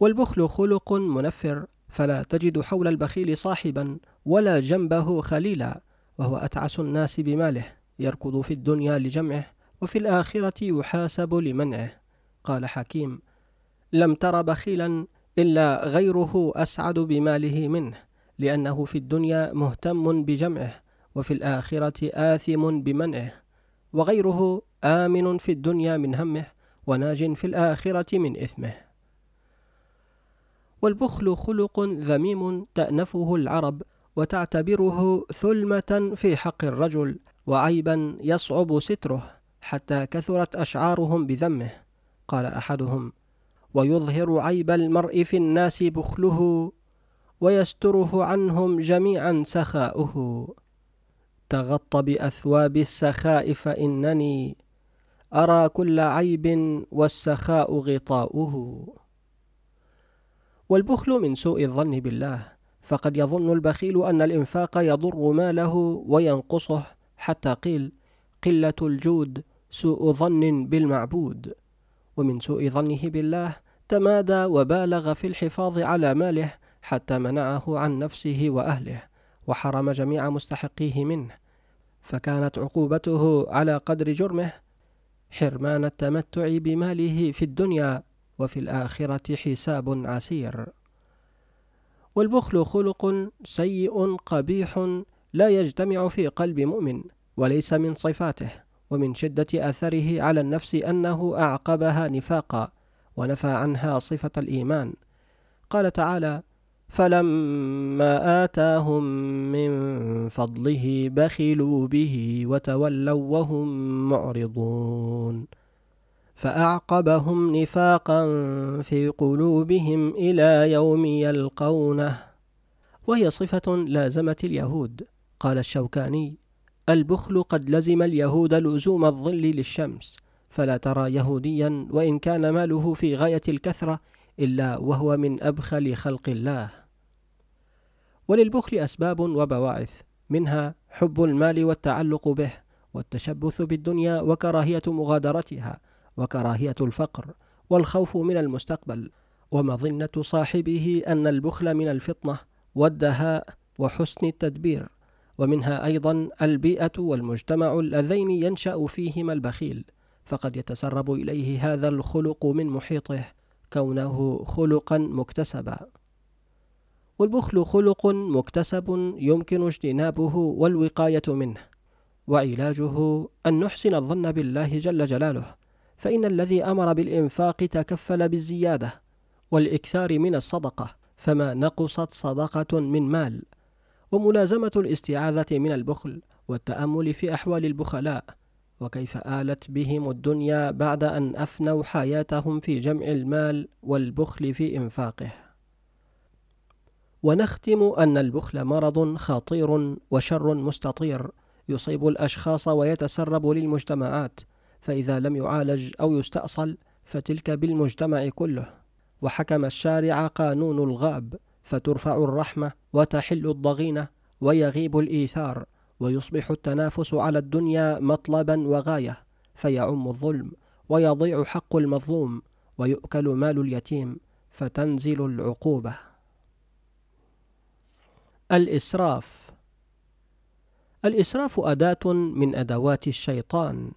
والبخل خلق منفر فلا تجد حول البخيل صاحبا ولا جنبه خليلا وهو أتعس الناس بماله. يركض في الدنيا لجمعه وفي الآخرة يحاسب لمنعه. قال حكيم لم تر بخيلا إلا غيره أسعد بماله منه لأنه في الدنيا مهتم بجمعه وفي الآخرة آثم بمنعه وغيره آمن في الدنيا من همه وناج في الآخرة من إثمه. والبخل خلق ذميم تأنفه العرب وتعتبره ثلمة في حق الرجل وعيبا يصعب ستره حتى كثرت أشعارهم بذمه. قال أحدهم ويظهر عيب المرء في الناس بخله ويستره عنهم جميعا سخاؤه. تغط بأثواب السخاء فإنني أرى كل عيب والسخاء غطاؤه. والبخل من سوء الظن بالله. فقد يظن البخيل أن الإنفاق يضر ماله وينقصه. حتى قيل قلة الجود سوء ظن بالمعبود ومن سوء ظنه بالله تمادى وبالغ في الحفاظ على ماله حتى منعه عن نفسه وأهله وحرم جميع مستحقيه منه. فكانت عقوبته على قدر جرمه حرمان التمتع بماله في الدنيا وفي الآخرة حساب عسير. والبخل خلق سيء قبيح لا يجتمع في قلب مؤمن وليس من صفاته ومن شدة اثره على النفس أنه أعقبها نفاقا ونفى عنها صفة الإيمان. قال تعالى فلما آتاهم من فضله بخلوا به وتولوا وهم معرضون فأعقبهم نفاقا في قلوبهم إلى يوم يلقونه. وهي صفة لازمت اليهود. قال الشوكاني البخل قد لزم اليهود لزوم الظل للشمس فلا ترى يهوديا وإن كان ماله في غاية الكثرة إلا وهو من أبخل خلق الله. وللبخل أسباب وبواعث منها حب المال والتعلق به والتشبث بالدنيا وكراهية مغادرتها وكراهية الفقر والخوف من المستقبل ومظنة صاحبه أن البخل من الفطنة والدهاء وحسن التدبير. ومنها أيضا البيئة والمجتمع اللذين ينشأ فيهما البخيل فقد يتسرب إليه هذا الخلق من محيطه كونه خلقا مكتسبا. والبخل خلق مكتسب يمكن اجتنابه والوقاية منه وعلاجه أن نحسن الظن بالله جل جلاله فإن الذي أمر بالإنفاق تكفل بالزيادة والإكثار من الصدقة فما نقصت صدقة من مال وملازمة الاستعاذة من البخل والتأمل في أحوال البخلاء وكيف آلت بهم الدنيا بعد أن أفنوا حياتهم في جمع المال والبخل في إنفاقه. ونختم أن البخل مرض خطير وشر مستطير يصيب الأشخاص ويتسرب للمجتمعات فإذا لم يعالج أو يستأصل فتلك بالمجتمع كله. وحكم الشارع قانون الغاب فترفع الرحمة وتحل الضغينة ويغيب الإيثار ويصبح التنافس على الدنيا مطلبا وغاية فيعم الظلم ويضيع حق المظلوم ويؤكل مال اليتيم فتنزل العقوبة. الإسراف. الإسراف أداة من أدوات الشيطان.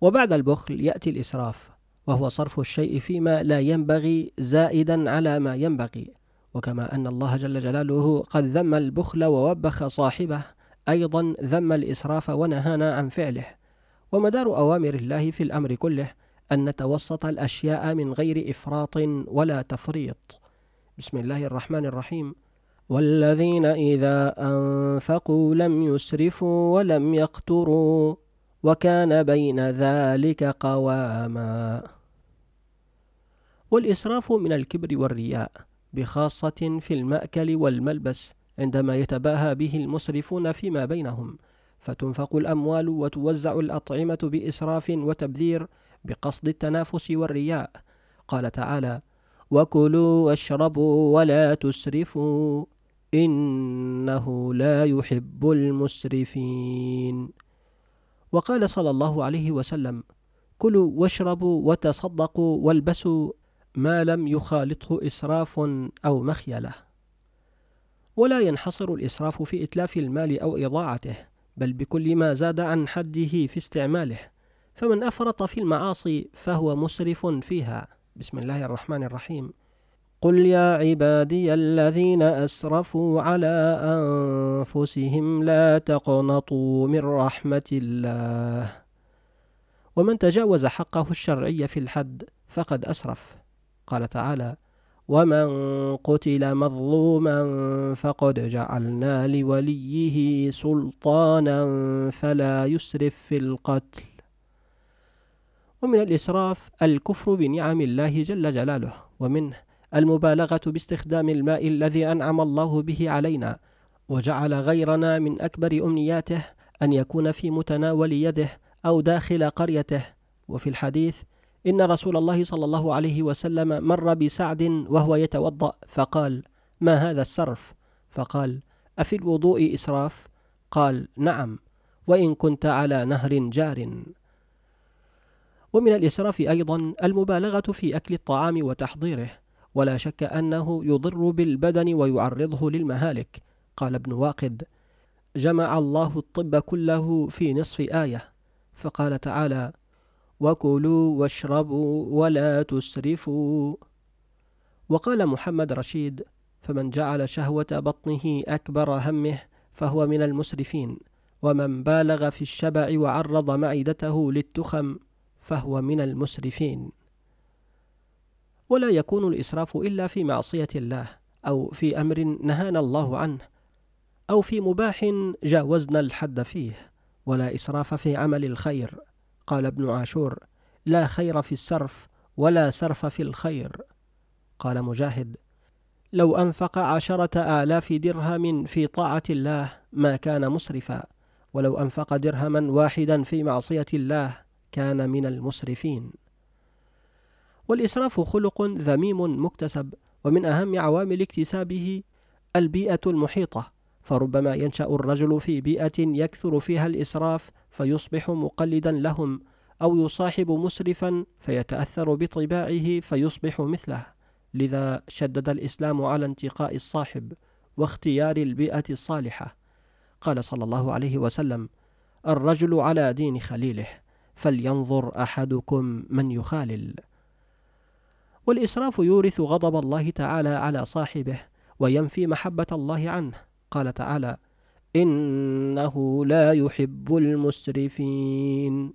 وبعد البخل يأتي الإسراف. وهو صرف الشيء فيما لا ينبغي زائدا على ما ينبغي. وكما أن الله جل جلاله قد ذم البخل ووبخ صاحبه أيضا ذم الإسراف ونهانا عن فعله. ومدار أوامر الله في الأمر كله أن نتوسط الأشياء من غير إفراط ولا تفريط. بسم الله الرحمن الرحيم. والذين إذا أنفقوا لم يسرفوا ولم يقتروا وكان بين ذلك قواما. والإسراف من الكبر والرياء بخاصة في المأكل والملبس عندما يتباهى به المسرفون فيما بينهم. فتنفق الأموال وتوزع الأطعمة بإسراف وتبذير بقصد التنافس والرياء. قال تعالى وكلوا واشربوا ولا تسرفوا إنه لا يحب المسرفين. وقال صلى الله عليه وسلم كلوا واشربوا وتصدقوا والبسوا ما لم يخالطه إسراف أو مخيلة ولا ينحصر الإسراف في إتلاف المال أو إضاعته بل بكل ما زاد عن حده في استعماله فمن أفرط في المعاصي فهو مسرف فيها. بسم الله الرحمن الرحيم. قل يا عبادي الذين أسرفوا على أنفسهم لا تقنطوا من رحمة الله ومن تجاوز حقه الشرعي في الحد فقد أسرف. قال تعالى ومن قتل مظلوما فقد جعلنا لوليه سلطانا فلا يسرف في القتل. ومن الإسراف الكفر بنعم الله جل جلاله ومنه المبالغة باستخدام الماء الذي أنعم الله به علينا وجعل غيرنا من أكبر أمنياته أن يكون في متناول يده أو داخل قريته. وفي الحديث إن رسول الله صلى الله عليه وسلم مر بسعد وهو يتوضأ فقال ما هذا السرف؟ فقال أفي الوضوء إسراف؟ قال نعم وإن كنت على نهر جار. ومن الإسراف أيضا المبالغة في أكل الطعام وتحضيره ولا شك أنه يضر بالبدن ويعرضه للمهالك. قال ابن واقد جمع الله الطب كله في نصف آية. فقال تعالى وكلوا واشربوا ولا تسرفوا. وقال محمد رشيد فمن جعل شهوة بطنه أكبر همه فهو من المسرفين ومن بالغ في الشبع وعرض معدته للتخم فهو من المسرفين. ولا يكون الإسراف إلا في معصية الله أو في أمر نهانا الله عنه أو في مباح جاوزنا الحد فيه ولا إسراف في عمل الخير. قال ابن عاشور لا خير في السرف ولا سرف في الخير. قال مجاهد لو أنفق عشرة آلاف درهم في طاعة الله ما كان مسرفا ولو أنفق درهما واحدا في معصية الله كان من المسرفين. والإسراف خلق ذميم مكتسب ومن أهم عوامل اكتسابه البيئة المحيطة فربما ينشأ الرجل في بيئة يكثر فيها الإسراف فيصبح مقلدا لهم أو يصاحب مسرفا فيتأثر بطباعه فيصبح مثله. لذا شدد الإسلام على انتقاء الصاحب واختيار البيئة الصالحة. قال صلى الله عليه وسلم الرجل على دين خليله فلينظر أحدكم من يخالل. والإسراف يورث غضب الله تعالى على صاحبه وينفي محبة الله عنه. قال تعالى إنه لا يحب المسرفين.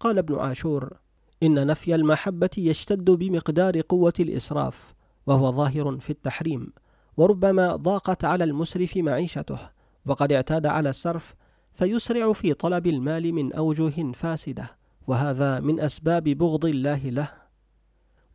قال ابن عاشور إن نفي المحبة يشتد بمقدار قوة الإسراف وهو ظاهر في التحريم وربما ضاقت على المسرف معيشته وقد اعتاد على السرف فيسرع في طلب المال من أوجه فاسدة وهذا من أسباب بغض الله له.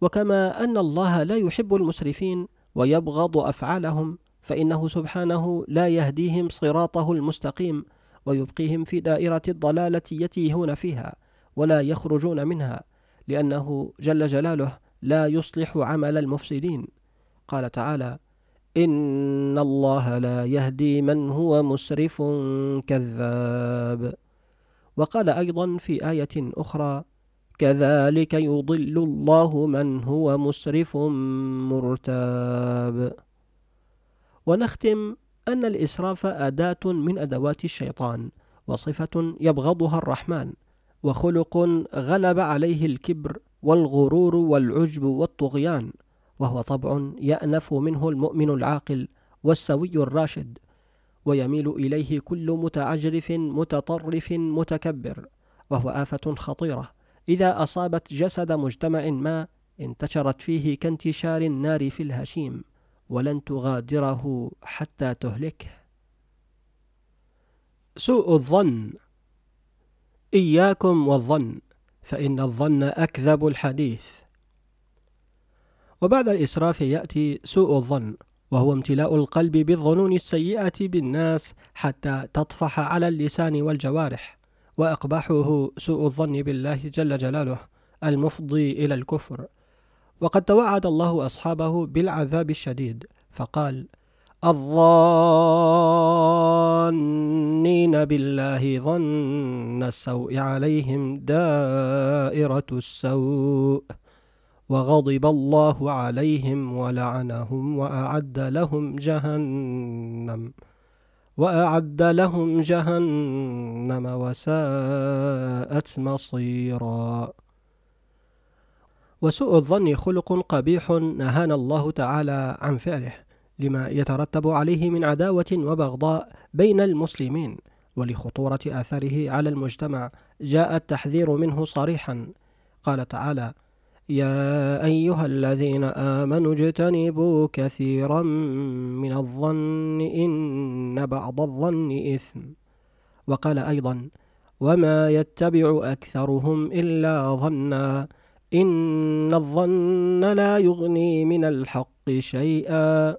وكما أن الله لا يحب المسرفين ويبغض أفعالهم فإنه سبحانه لا يهديهم صراطه المستقيم ويبقيهم في دائرة الضلالة يتيهون فيها ولا يخرجون منها لأنه جل جلاله لا يصلح عمل المفسدين. قال تعالى إن الله لا يهدي من هو مسرف كذاب. وقال أيضا في آية أخرى كذلك يضل الله من هو مسرف مرتاب. ونختم أن الإسراف أداة من أدوات الشيطان وصفة يبغضها الرحمن وخلق غلب عليه الكبر والغرور والعجب والطغيان وهو طبع يأنف منه المؤمن العاقل والسوي الراشد ويميل إليه كل متعجرف متطرف متكبر وهو آفة خطيرة. إذا أصابت جسد مجتمع ما انتشرت فيه كانتشار النار في الهشيم. ولن تغادره حتى تهلكه. سوء الظن. إياكم والظن فإن الظن أكذب الحديث. وبعد الإسراف يأتي سوء الظن وهو امتلاء القلب بالظنون السيئة بالناس حتى تطفح على اللسان والجوارح وأقبحه سوء الظن بالله جل جلاله المفضي إلى الكفر. وقد توعد الله أصحابه بالعذاب الشديد فقال الظانين بالله ظن السوء عليهم دائرة السوء وغضب الله عليهم ولعنهم وأعد لهم جهنم وأعد لهم جهنم وساءت مصيرا. وسوء الظن خلق قبيح نهانا الله تعالى عن فعله لما يترتب عليه من عداوة وبغضاء بين المسلمين ولخطورة آثاره على المجتمع جاء التحذير منه صريحا. قال تعالى يا أيها الذين آمنوا اجتنبوا كثيرا من الظن إن بعض الظن إثم وقال أيضا وما يتبع أكثرهم إلا ظنا إن الظن لا يغني من الحق شيئا.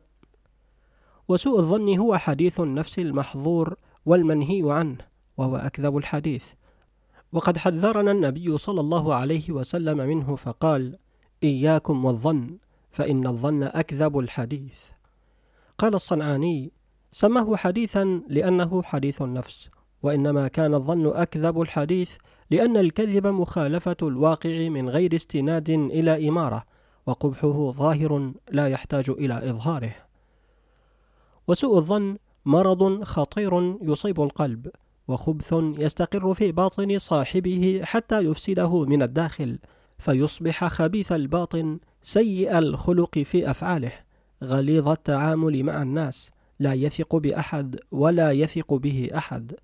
وسوء الظن هو حديث النفس المحظور والمنهي عنه وهو أكذب الحديث. وقد حذرنا النبي صلى الله عليه وسلم منه فقال إياكم والظن فإن الظن أكذب الحديث. قال الصنعاني سماه حديثا لأنه حديث النفس وإنما كان الظن أكذب الحديث لأن الكذب مخالفة الواقع من غير استناد إلى إمارة وقبحه ظاهر لا يحتاج إلى إظهاره. وسوء الظن مرض خطير يصيب القلب وخبث يستقر في باطن صاحبه حتى يفسده من الداخل فيصبح خبيث الباطن سيء الخلق في أفعاله. غليظ التعامل مع الناس لا يثق بأحد ولا يثق به أحد.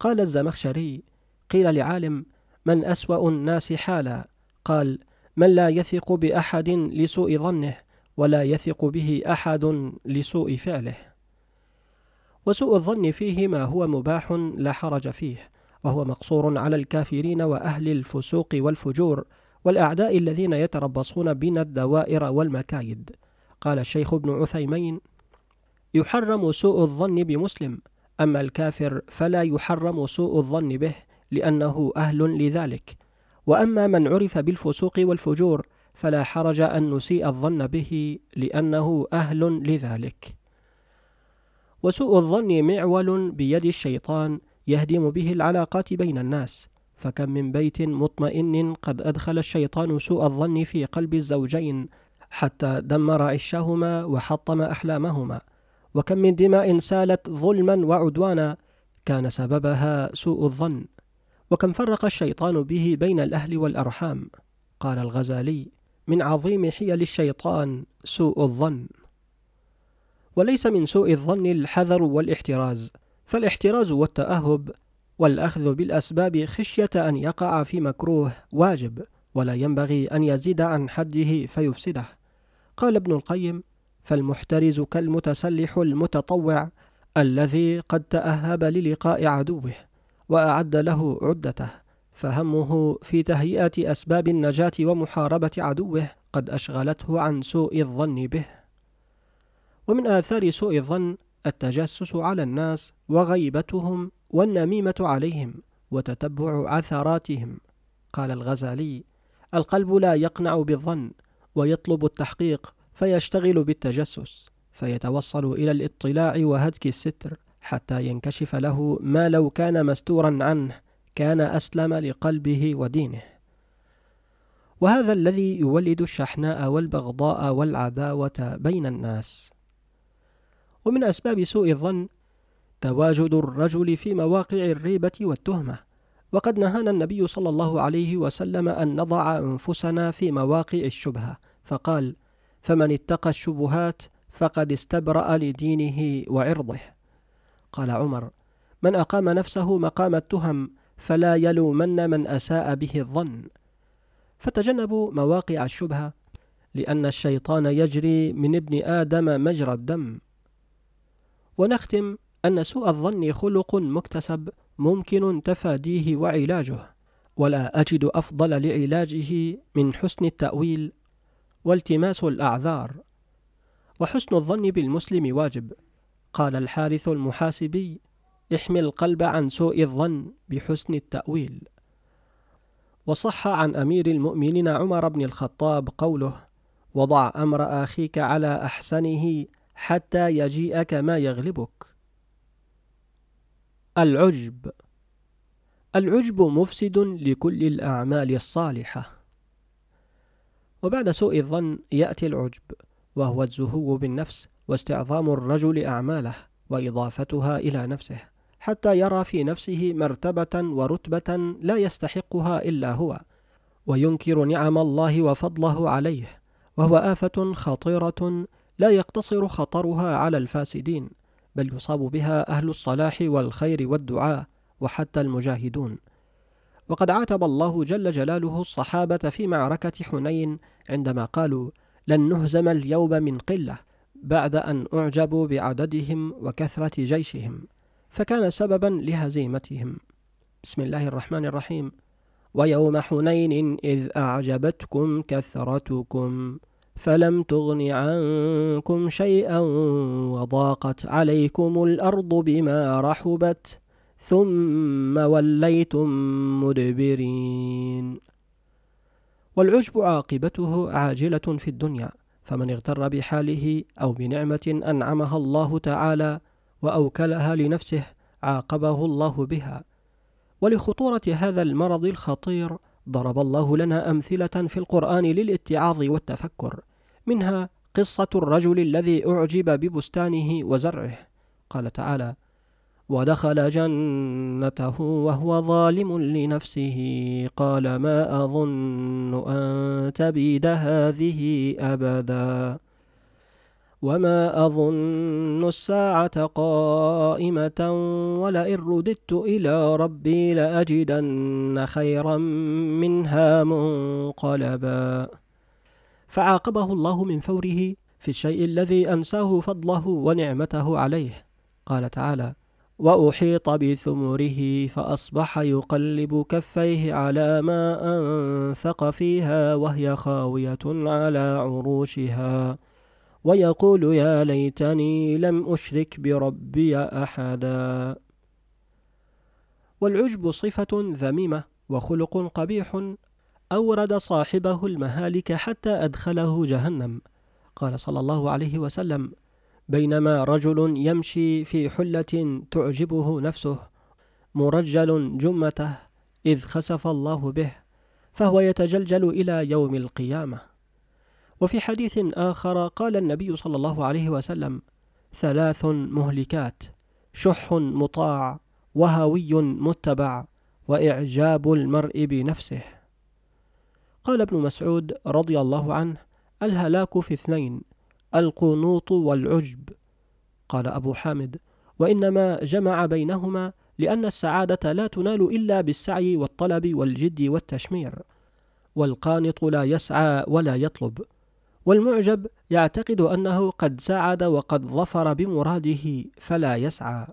قال الزمخشري قيل لعالم من أسوأ الناس حالا؟ قال من لا يثق بأحد لسوء ظنه ولا يثق به أحد لسوء فعله. وسوء الظن فيه ما هو مباح لا حرج فيه وهو مقصور على الكافرين وأهل الفسوق والفجور والأعداء الذين يتربصون بنا الدوائر والمكايد. قال الشيخ ابن عثيمين يحرم سوء الظن بمسلم أما الكافر فلا يحرم سوء الظن به لأنه أهل لذلك. وأما من عرف بالفسوق والفجور فلا حرج أن نسيء الظن به لأنه أهل لذلك. وسوء الظن معول بيد الشيطان يهدم به العلاقات بين الناس. فكم من بيت مطمئن قد أدخل الشيطان سوء الظن في قلب الزوجين حتى دمر عشهما وحطم أحلامهما. وكم من دماء سالت ظلما وعدوانا كان سببها سوء الظن. وكم فرق الشيطان به بين الأهل والأرحام؟ قال الغزالي من عظيم حيل الشيطان سوء الظن. وليس من سوء الظن الحذر والاحتراز فالاحتراز والتأهب والأخذ بالأسباب خشية أن يقع في مكروه واجب ولا ينبغي أن يزيد عن حده فيفسده. قال ابن القيم فالمحترز كالمتسلح المتطوع الذي قد تأهب للقاء عدوه. وأعد له عدته فهمه في تهيئة أسباب النجاة ومحاربة عدوه قد أشغلته عن سوء الظن به. ومن آثار سوء الظن التجسس على الناس وغيبتهم والنميمة عليهم وتتبع عثراتهم قال الغزالي القلب لا يقنع بالظن ويطلب التحقيق فيشتغل بالتجسس فيتوصل إلى الاطلاع وهتك الستر حتى ينكشف له ما لو كان مستورا عنه كان أسلم لقلبه ودينه. وهذا الذي يولد الشحناء والبغضاء والعداوة بين الناس. ومن أسباب سوء الظن تواجد الرجل في مواقع الريبة والتهمة. وقد نهانا النبي صلى الله عليه وسلم أن نضع أنفسنا في مواقع الشبهة فقال فمن اتقى الشبهات فقد استبرأ لدينه وعرضه. قال عمر من أقام نفسه مقام التهم فلا يلومن من أساء به الظن. فتجنبوا مواقع الشبهة لأن الشيطان يجري من ابن آدم مجرى الدم. ونختم أن سوء الظن خلق مكتسب ممكن تفاديه وعلاجه ولا أجد أفضل لعلاجه من حسن التأويل والتماس الأعذار. وحسن الظن بالمسلم واجب. قال الحارث المحاسبي احمي القلب عن سوء الظن بحسن التأويل. وصح عن أمير المؤمنين عمر بن الخطاب قوله وضع أمر أخيك على أحسنه حتى يجيئك ما يغلبك. العجب. العجب مفسد لكل الأعمال الصالحة. وبعد سوء الظن يأتي العجب وهو الزهو بالنفس. واستعظام الرجل أعماله وإضافتها إلى نفسه حتى يرى في نفسه مرتبة ورتبة لا يستحقها إلا هو وينكر نعم الله وفضله عليه وهو آفة خطيرة لا يقتصر خطرها على الفاسدين بل يصاب بها أهل الصلاح والخير والدعاء وحتى المجاهدون. وقد عاتب الله جل جلاله الصحابة في معركة حنين عندما قالوا لن نهزم اليوم من قلة بعد أن أعجبوا بعددهم وكثرة جيشهم فكان سببا لهزيمتهم. بسم الله الرحمن الرحيم. ويوم حنين إذ أعجبتكم كثرتكم فلم تغن عنكم شيئا وضاقت عليكم الأرض بما رحبت ثم وليتم مدبرين. والعجب عاقبته عاجلة في الدنيا. فمن اغتر بحاله أو بنعمة أنعمها الله تعالى وأوكلها لنفسه عاقبه الله بها. ولخطورة هذا المرض الخطير ضرب الله لنا أمثلة في القرآن للاتعاظ والتفكر منها قصة الرجل الذي أعجب ببستانه وزرعه. قال تعالى ودخل جنته وهو ظالم لنفسه. قال ما أظن أن تبيد هذه أبدا. وما أظن الساعة قائمة. ولئن رددت إلى ربي لأجدن خيرا منها منقلبا فعاقبه الله من فوره في الشيء الذي أنساه فضله ونعمته عليه. قال تعالى وأحيط بثمره فأصبح يقلب كفيه على ما أنفق فيها وهي خاوية على عروشها ويقول يا ليتني لم أشرك بربي أحدا. والعجب صفة ذميمة وخلق قبيح أورد صاحبه المهالك حتى أدخله جهنم. قال صلى الله عليه وسلم بينما رجل يمشي في حلة تعجبه نفسه مرجل جمته إذ خسف الله به فهو يتجلجل إلى يوم القيامة. وفي حديث آخر قال النبي صلى الله عليه وسلم ثلاث مهلكات شح مطاع وهوي متبع وإعجاب المرء بنفسه. قال ابن مسعود رضي الله عنه الهلاك في اثنين القنوط والعجب. قال أبو حامد وإنما جمع بينهما لأن السعادة لا تنال إلا بالسعي والطلب والجد والتشمير. والقانط لا يسعى ولا يطلب. والمعجب يعتقد أنه قد سعد وقد ظفر بمراده فلا يسعى.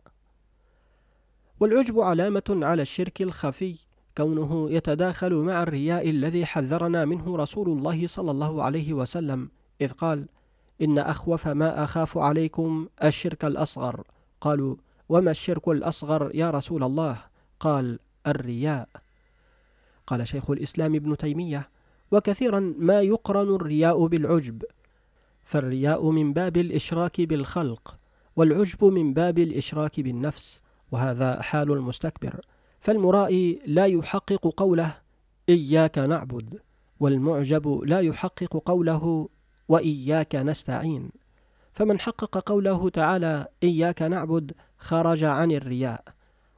والعجب علامة على الشرك الخفي كونه يتداخل مع الرياء الذي حذرنا منه رسول الله صلى الله عليه وسلم إذ قال إن أخوف ما أخاف عليكم الشرك الأصغر. قالوا وما الشرك الأصغر يا رسول الله؟ قال الرياء. قال شيخ الإسلام ابن تيمية وكثيرا ما يقرن الرياء بالعجب. فالرياء من باب الإشراك بالخلق والعجب من باب الإشراك بالنفس وهذا حال المستكبر. فالمرائي لا يحقق قوله إياك نعبد والمعجب لا يحقق قوله وإياك نستعين. فمن حقق قوله تعالى إياك نعبد خرج عن الرياء.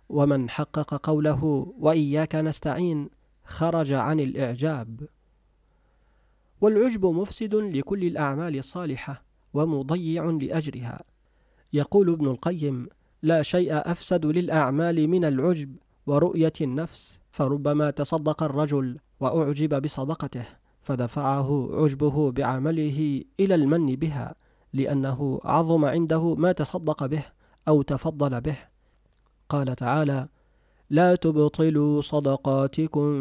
ومن حقق قوله وإياك نستعين خرج عن الإعجاب. والعجب مفسد لكل الأعمال الصالحة ومضيع لأجرها. يقول ابن القيم لا شيء أفسد للأعمال من العجب ورؤية النفس فربما تصدق الرجل وأعجب بصدقته. فدفعه عجبه بعمله إلى المن بها لأنه عظم عنده ما تصدق به أو تفضل به. قال تعالى لا تبطلوا صدقاتكم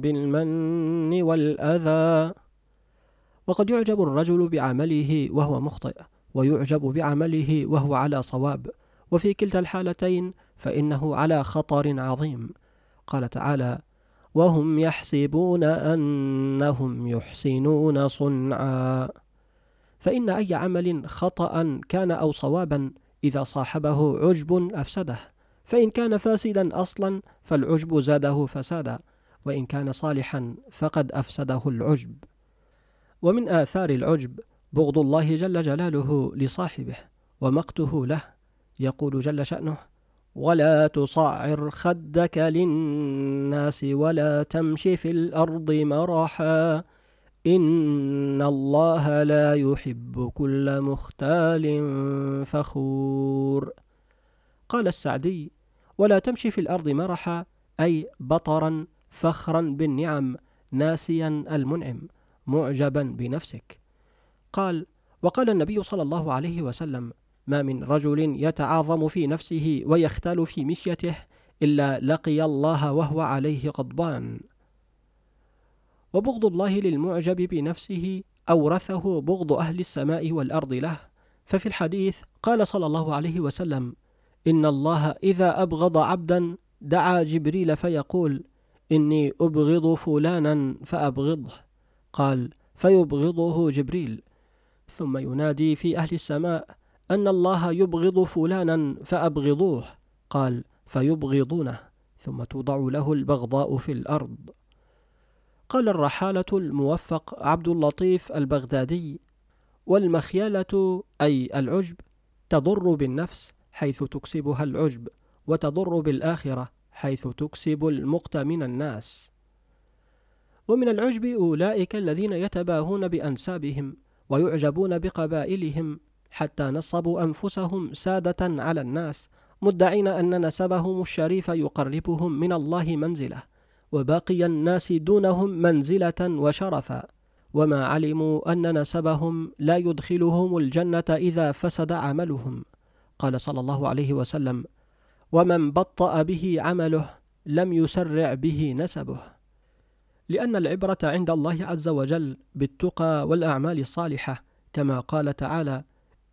بالمن والأذى وقد يعجب الرجل بعمله وهو مخطئ ويعجب بعمله وهو على صواب. وفي كلتا الحالتين فإنه على خطر عظيم. قال تعالى وهم يحسبون أنهم يحسنون صنعا. فإن أي عمل خطأ كان أو صوابا إذا صاحبه عجب أفسده. فإن كان فاسدا أصلا فالعجب زاده فسادا. وإن كان صالحا فقد أفسده العجب. ومن آثار العجب بغض الله جل جلاله لصاحبه ومقته له. يقول جل شأنه ولا تصعر خدك للناس ولا تمش في الأرض مرحا إن الله لا يحب كل مختال فخور. قال السعدي ولا تمشي في الأرض مرحا أي بطرا فخرا بالنعم ناسيا المنعم معجبا بنفسك. قال وقال النبي صلى الله عليه وسلم ما من رجل يتعاظم في نفسه ويختال في مشيته إلا لقي الله وهو عليه غضبان. وبغض الله للمعجب بنفسه أورثه بغض أهل السماء والأرض له. ففي الحديث قال صلى الله عليه وسلم إن الله إذا أبغض عبدا دعا جبريل فيقول إني أبغض فلانا فأبغضه. قال فيبغضه جبريل. ثم ينادي في أهل السماء أن الله يبغض فلانا فأبغضوه. قال فيبغضونه ثم توضع له البغضاء في الأرض. قال الرحالة الموفق عبد اللطيف البغدادي والمخيلة أي العجب تضر بالنفس حيث تكسبها العجب وتضر بالآخرة حيث تكسب المقت من الناس. ومن العجب أولئك الذين يتباهون بأنسابهم ويعجبون بقبائلهم حتى نصبوا أنفسهم سادة على الناس مدعين أن نسبهم الشريف يقربهم من الله منزلة وباقي الناس دونهم منزلة وشرفا. وما علموا أن نسبهم لا يدخلهم الجنة إذا فسد عملهم. قال صلى الله عليه وسلم ومن بطأ به عمله لم يسرع به نسبه. لأن العبرة عند الله عز وجل بالتقى والأعمال الصالحة كما قال تعالى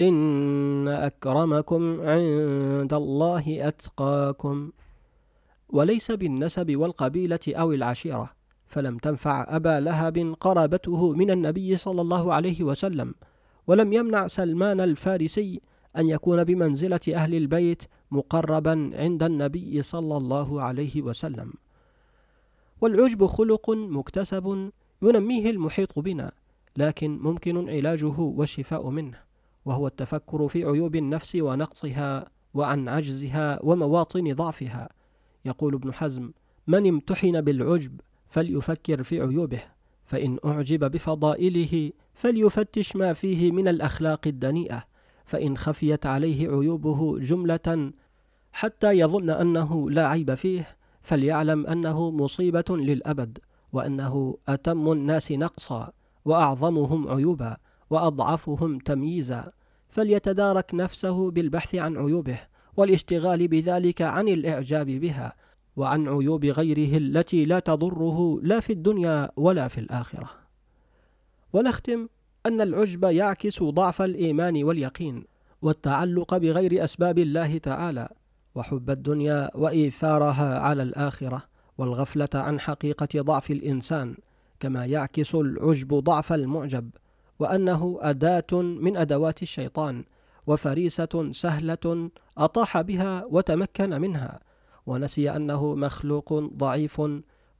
إن أكرمكم عند الله أتقاكم وليس بالنسب والقبيلة أو العشيرة فلم تنفع أبا لهب قرابته من النبي صلى الله عليه وسلم ولم يمنع سلمان الفارسي أن يكون بمنزلة أهل البيت مقربا عند النبي صلى الله عليه وسلم. والعجب خلق مكتسب ينميه المحيط بنا لكن ممكن علاجه والشفاء منه. وهو التفكر في عيوب النفس ونقصها وعن عجزها ومواطن ضعفها. يقول ابن حزم من امتحن بالعجب فليفكر في عيوبه فإن أعجب بفضائله فليفتش ما فيه من الأخلاق الدنيئة فإن خفيت عليه عيوبه جملة حتى يظن أنه لا عيب فيه فليعلم أنه مصيبة للأبد وأنه أتم الناس نقصا وأعظمهم عيوبا وأضعفهم تمييزا. فليتدارك نفسه بالبحث عن عيوبه والاشتغال بذلك عن الإعجاب بها وعن عيوب غيره التي لا تضره لا في الدنيا ولا في الآخرة. ونختم أن العجب يعكس ضعف الإيمان واليقين والتعلق بغير أسباب الله تعالى وحب الدنيا وإيثارها على الآخرة والغفلة عن حقيقة ضعف الإنسان كما يعكس العجب ضعف المعجب وأنه أداة من أدوات الشيطان وفريسة سهلة أطاح بها وتمكن منها ونسي أنه مخلوق ضعيف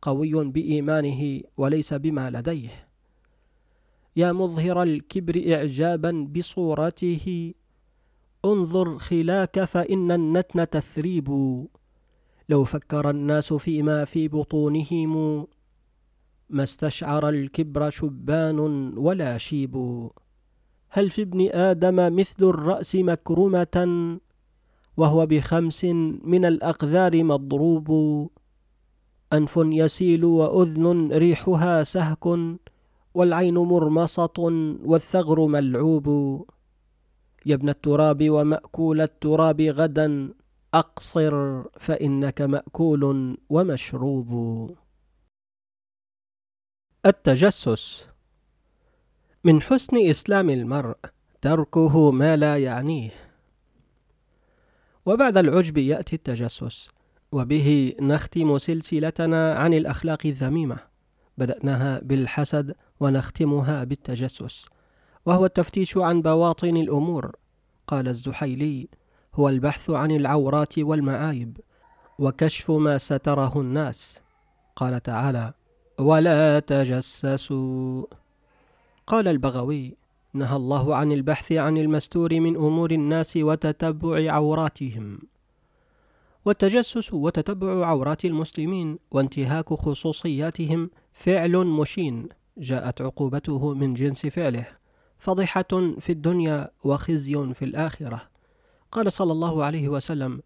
قوي بإيمانه وليس بما لديه. يا مظهر الكبر إعجابا بصورته انظر خلاك فإن النتن تثريب. لو فكر الناس فيما في بطونهم ما استشعر الكبر شبان ولا شيب. هل في ابن آدم مثل الرأس مكرمة وهو بخمس من الأقذار مضروب؟ أنف يسيل وأذن ريحها سهك والعين مرمصة والثغر ملعوب. يا ابن التراب ومأكول التراب غدا أقصر فإنك مأكول ومشروب. التجسس. من حسن إسلام المرء تركه ما لا يعنيه. وبعد العجب يأتي التجسس وبه نختم سلسلتنا عن الأخلاق الذميمة. بدأناها بالحسد ونختمها بالتجسس. وهو التفتيش عن بواطن الأمور. قال الزحيلي هو البحث عن العورات والمعايب وكشف ما ستره الناس. قال تعالى ولا تجسسوا. قال البغوي نهى الله عن البحث عن المستور من أمور الناس وتتبع عوراتهم. والتجسس وتتبع عورات المسلمين وانتهاك خصوصياتهم فعل مشين جاءت عقوبته من جنس فعله فضحه في الدنيا وخزي في الآخرة. قال صلى الله عليه وسلم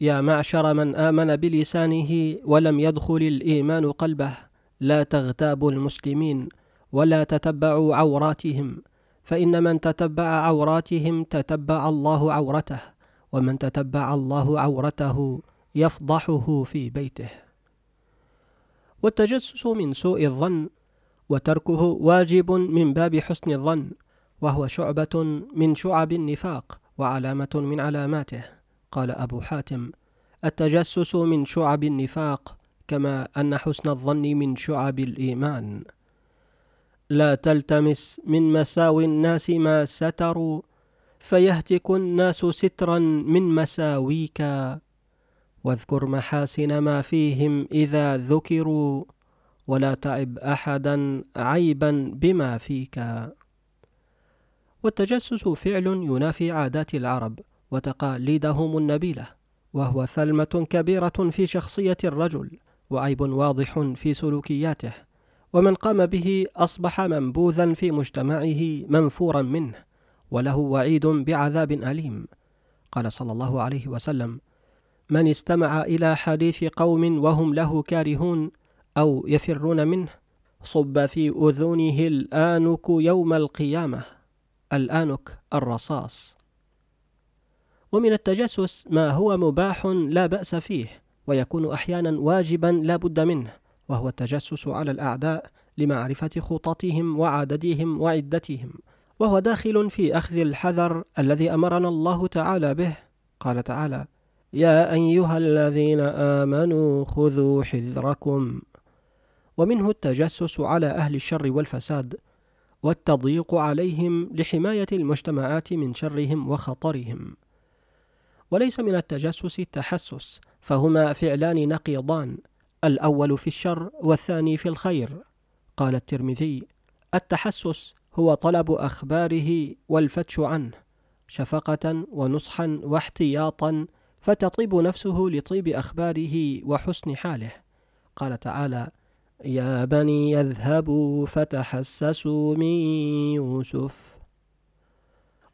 يا معشر من آمن بلسانه ولم يدخل الإيمان قلبه لا تغتابوا المسلمين ولا تتبعوا عوراتهم فإن من تتبع عوراتهم تتبع الله عورته ومن تتبع الله عورته يفضحه في بيته. والتجسس من سوء الظن وتركه واجب من باب حسن الظن وهو شعبة من شعب النفاق وعلامة من علاماته قال أبو حاتم. التجسس من شعب النفاق كما أن حسن الظن من شعب الإيمان. لا تلتمس من مساوي الناس ما ستروا فيهتك الناس سترا من مساويك. واذكر محاسن ما فيهم إذا ذكروا ولا تعب أحدا عيبا بما فيك. والتجسس فعل ينافي عادات العرب وتقاليدهم النبيلة وهو ثلمة كبيرة في شخصية الرجل. وعيب واضح في سلوكياته ومن قام به أصبح منبوذا في مجتمعه منفورا منه وله وعيد بعذاب أليم. قال صلى الله عليه وسلم من استمع إلى حديث قوم وهم له كارهون أو يفرون منه صب في أذنه الآنك يوم القيامة الآنك الرصاص. ومن التجسس ما هو مباح لا بأس فيه ويكون أحيانا واجبا لا بد منه وهو التجسس على الأعداء لمعرفة خططهم وعددهم وعدتهم. وهو داخل في أخذ الحذر الذي أمرنا الله تعالى به. قال تعالى يا أيها الذين آمنوا خذوا حذركم. ومنه التجسس على أهل الشر والفساد والتضييق عليهم لحماية المجتمعات من شرهم وخطرهم. وليس من التجسس التحسس فهما فعلان نقيضان الأول في الشر والثاني في الخير. قال الترمذي التحسس هو طلب أخباره والفتش عنه شفقة ونصحا واحتياطا فتطيب نفسه لطيب أخباره وحسن حاله. قال تعالى يا بني يذهبوا فتحسسوا من يوسف.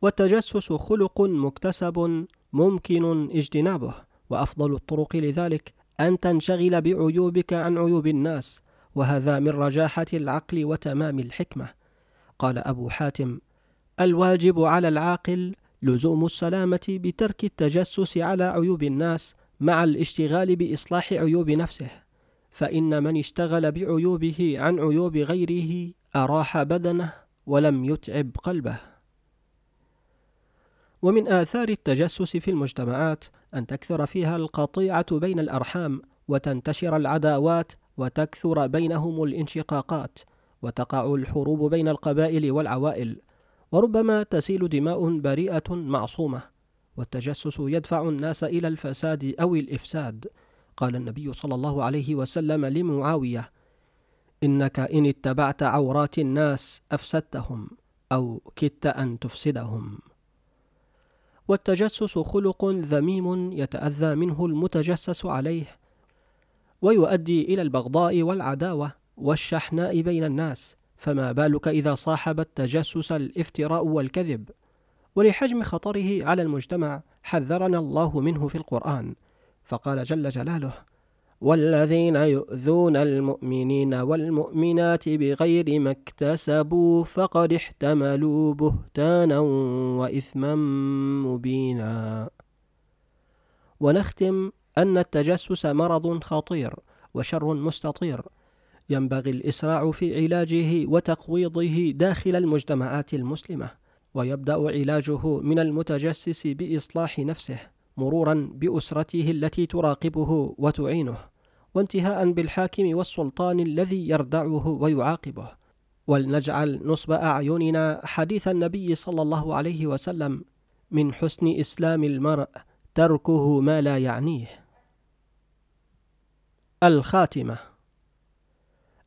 والتجسس خلق مكتسب ممكن اجتنابه وأفضل الطرق لذلك أن تنشغل بعيوبك عن عيوب الناس وهذا من رجاحة العقل وتمام الحكمة. قال أبو حاتم الواجب على العاقل لزوم السلامة بترك التجسس على عيوب الناس مع الاشتغال بإصلاح عيوب نفسه فإن من اشتغل بعيوبه عن عيوب غيره أراح بدنه ولم يتعب قلبه. ومن آثار التجسس في المجتمعات أن تكثر فيها القطيعة بين الأرحام وتنتشر العداوات وتكثر بينهم الانشقاقات وتقع الحروب بين القبائل والعوائل وربما تسيل دماء بريئة معصومة والتجسس يدفع الناس إلى الفساد أو الإفساد. قال النبي صلى الله عليه وسلم لمعاوية إنك إن اتبعت عورات الناس أفسدتهم أو كدت أن تفسدهم. والتجسس خلق ذميم يتأذى منه المتجسس عليه ويؤدي إلى البغضاء والعداوة والشحناء بين الناس. فما بالك إذا صاحب التجسس الافتراء والكذب؟ ولحجم خطره على المجتمع حذرنا الله منه في القرآن. فقال جل جلاله والذين يؤذون المؤمنين والمؤمنات بغير ما اكتسبوا فقد احتملوا بهتانا وإثما مبينا. ونختم أن التجسس مرض خطير وشر مستطير. ينبغي الإسراع في علاجه وتقويضه داخل المجتمعات المسلمة ويبدأ علاجه من المتجسس بإصلاح نفسه. مرورا بأسرته التي تراقبه وتعينه وانتهاء بالحاكم والسلطان الذي يردعه ويعاقبه. ولنجعل نصب أعيننا حديث النبي صلى الله عليه وسلم من حسن إسلام المرء تركه ما لا يعنيه. الخاتمة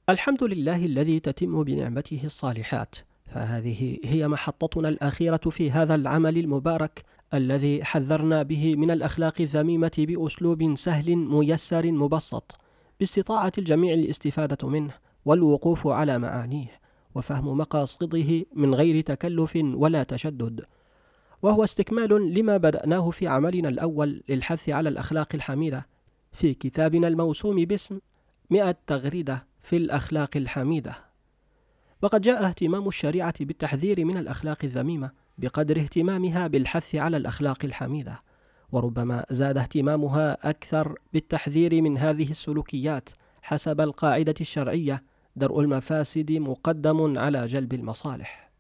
الحمد لله الذي تتم بنعمته الصالحات فهذه هي محطتنا الأخيرة في هذا العمل المبارك الذي حذرنا به من الأخلاق الذميمة بأسلوب سهل ميسر مبسط باستطاعة الجميع الاستفادة منه والوقوف على معانيه وفهم مقاصده من غير تكلف ولا تشدد. وهو استكمال لما بدأناه في عملنا الأول للحث على الأخلاق الحميدة في كتابنا الموسوم باسم مئة تغريدة في الأخلاق الحميدة. وقد جاء اهتمام الشريعة بالتحذير من الأخلاق الذميمة بقدر اهتمامها بالحث على الأخلاق الحميدة وربما زاد اهتمامها أكثر بالتحذير من هذه السلوكيات حسب القاعدة الشرعية درء المفاسد مقدم على جلب المصالح.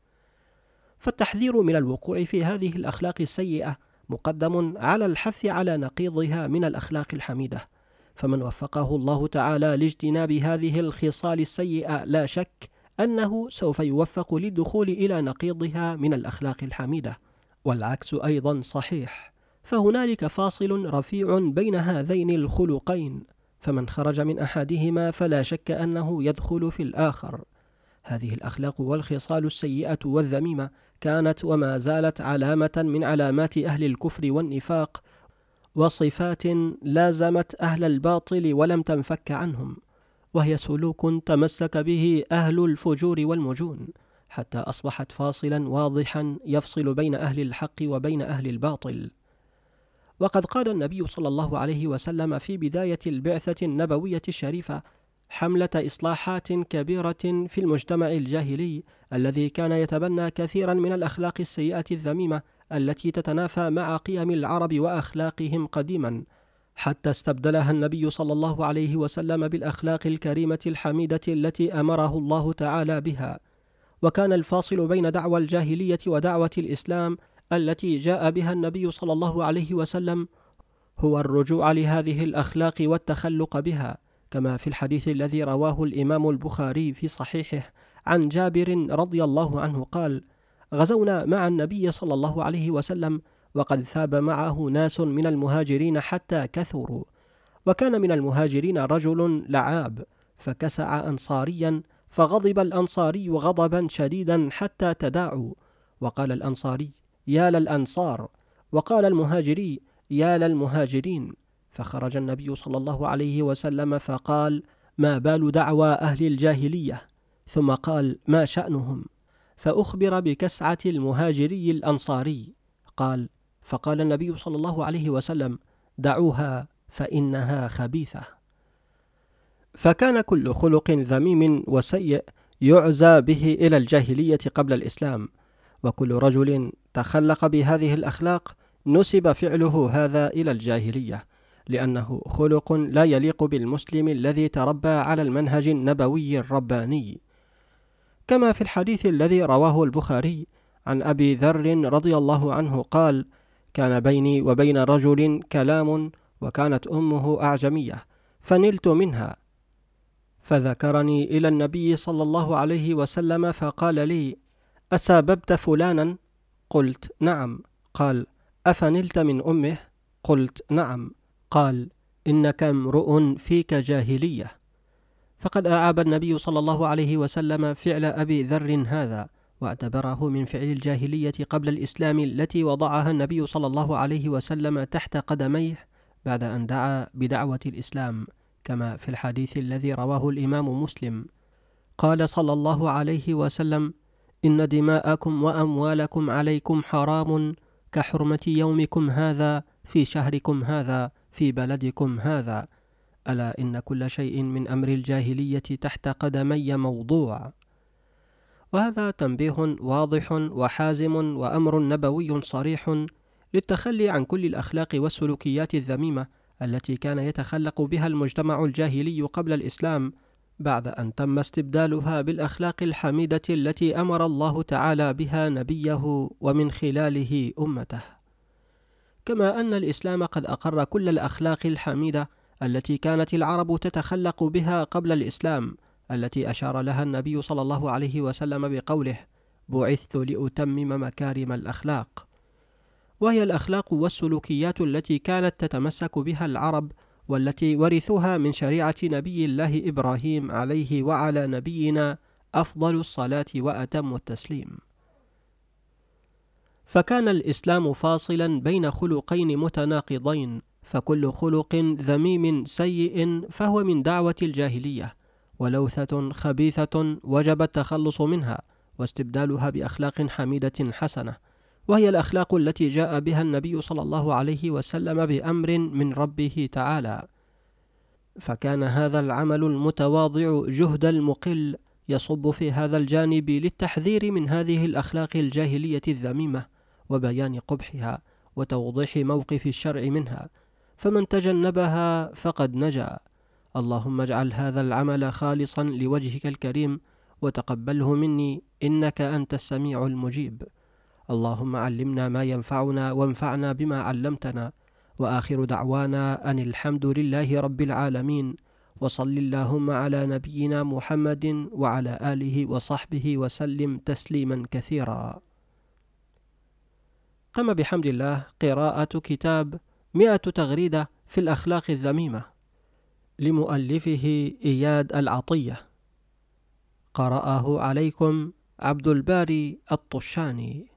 فالتحذير من الوقوع في هذه الأخلاق السيئة مقدم على الحث على نقيضها من الأخلاق الحميدة فمن وفقه الله تعالى لاجتناب هذه الخصال السيئة لا شك أنه سوف يوفق للدخول إلى نقيضها من الأخلاق الحميدة والعكس أيضا صحيح. فهنالك فاصل رفيع بين هذين الخلقين فمن خرج من أحدهما فلا شك أنه يدخل في الآخر. هذه الأخلاق والخصال السيئة والذميمة كانت وما زالت علامة من علامات أهل الكفر والنفاق وصفات لازمت أهل الباطل ولم تنفك عنهم. وهي سلوك تمسك به أهل الفجور والمجون حتى أصبحت فاصلا واضحا يفصل بين أهل الحق وبين أهل الباطل. وقد قال النبي صلى الله عليه وسلم في بداية البعثة النبوية الشريفة حملة إصلاحات كبيرة في المجتمع الجاهلي الذي كان يتبنى كثيرا من الأخلاق السيئة الذميمة التي تتنافى مع قيم العرب وأخلاقهم قديما حتى استبدلها النبي صلى الله عليه وسلم بالأخلاق الكريمة الحميدة التي أمره الله تعالى بها. وكان الفاصل بين دعوى الجاهلية ودعوة الإسلام التي جاء بها النبي صلى الله عليه وسلم هو الرجوع لهذه الأخلاق والتخلق بها كما في الحديث الذي رواه الإمام البخاري في صحيحه عن جابر رضي الله عنه قال: غزونا مع النبي صلى الله عليه وسلم وقد ثاب معه ناس من المهاجرين حتى كثروا. وكان من المهاجرين رجل لعاب فكسع انصاريا فغضب الأنصاري غضبا شديدا حتى تداعوا. وقال الأنصاري يا للأنصار وقال المهاجري يا للمهاجرين فخرج النبي صلى الله عليه وسلم فقال ما بال دعوى أهل الجاهلية ثم قال ما شأنهم فأخبر بكسعة المهاجري الأنصاري قال فقال النبي صلى الله عليه وسلم دعوها فإنها خبيثة. فكان كل خلق ذميم وسيء يعزى به إلى الجاهلية قبل الإسلام وكل رجل تخلق بهذه الأخلاق نسب فعله هذا إلى الجاهلية لأنه خلق لا يليق بالمسلم الذي تربى على المنهج النبوي الرباني. كما في الحديث الذي رواه البخاري عن أبي ذر رضي الله عنه قال كان بيني وبين رجل كلام وكانت أمه أعجمية فنلت منها. فذكرني إلى النبي صلى الله عليه وسلم فقال لي أساببت فلانا؟ قلت نعم. قال أفنلت من أمه؟ قلت نعم. قال إنك امرؤ فيك جاهلية. فقد أعاب النبي صلى الله عليه وسلم فعل أبي ذر هذا. واعتبره من فعل الجاهلية قبل الإسلام التي وضعها النبي صلى الله عليه وسلم تحت قدميه بعد أن دعا بدعوة الإسلام كما في الحديث الذي رواه الإمام مسلم. قال صلى الله عليه وسلم إن دماءكم وأموالكم عليكم حرام كحرمة يومكم هذا في شهركم هذا في بلدكم هذا. ألا إن كل شيء من أمر الجاهلية تحت قدمي موضوع؟ وهذا تنبيه واضح وحازم وأمر نبوي صريح للتخلي عن كل الأخلاق والسلوكيات الذميمة التي كان يتخلق بها المجتمع الجاهلي قبل الإسلام بعد أن تم استبدالها بالأخلاق الحميدة التي أمر الله تعالى بها نبيه ومن خلاله أمته. كما أن الإسلام قد أقر كل الأخلاق الحميدة التي كانت العرب تتخلق بها قبل الإسلام التي أشار لها النبي صلى الله عليه وسلم بقوله: بعثت لأتمم مكارم الأخلاق. وهي الأخلاق والسلوكيات التي كانت تتمسك بها العرب والتي ورثوها من شريعة نبي الله إبراهيم عليه وعلى نبينا أفضل الصلاة وأتم التسليم. فكان الإسلام فاصلا بين خلقين متناقضين، فكل خلق ذميم سيء فهو من دعوة الجاهلية، ولوثة خبيثة وجب التخلص منها واستبدالها بأخلاق حميدة حسنة وهي الأخلاق التي جاء بها النبي صلى الله عليه وسلم بأمر من ربه تعالى. فكان هذا العمل المتواضع جهد المقل يصب في هذا الجانب للتحذير من هذه الأخلاق الجاهلية الذميمة وبيان قبحها وتوضيح موقف الشرع منها فمن تجنبها فقد نجا. اللهم اجعل هذا العمل خالصا لوجهك الكريم وتقبله مني إنك أنت السميع المجيب. اللهم علمنا ما ينفعنا وانفعنا بما علمتنا. وآخر دعوانا أن الحمد لله رب العالمين. وصل اللهم على نبينا محمد وعلى آله وصحبه وسلم تسليما كثيرا. تم بحمد الله قراءة كتاب مئة تغريدة في الأخلاق الذميمة. لمؤلفه إياد العطية. قرأه عليكم عبد الباري الطشاني.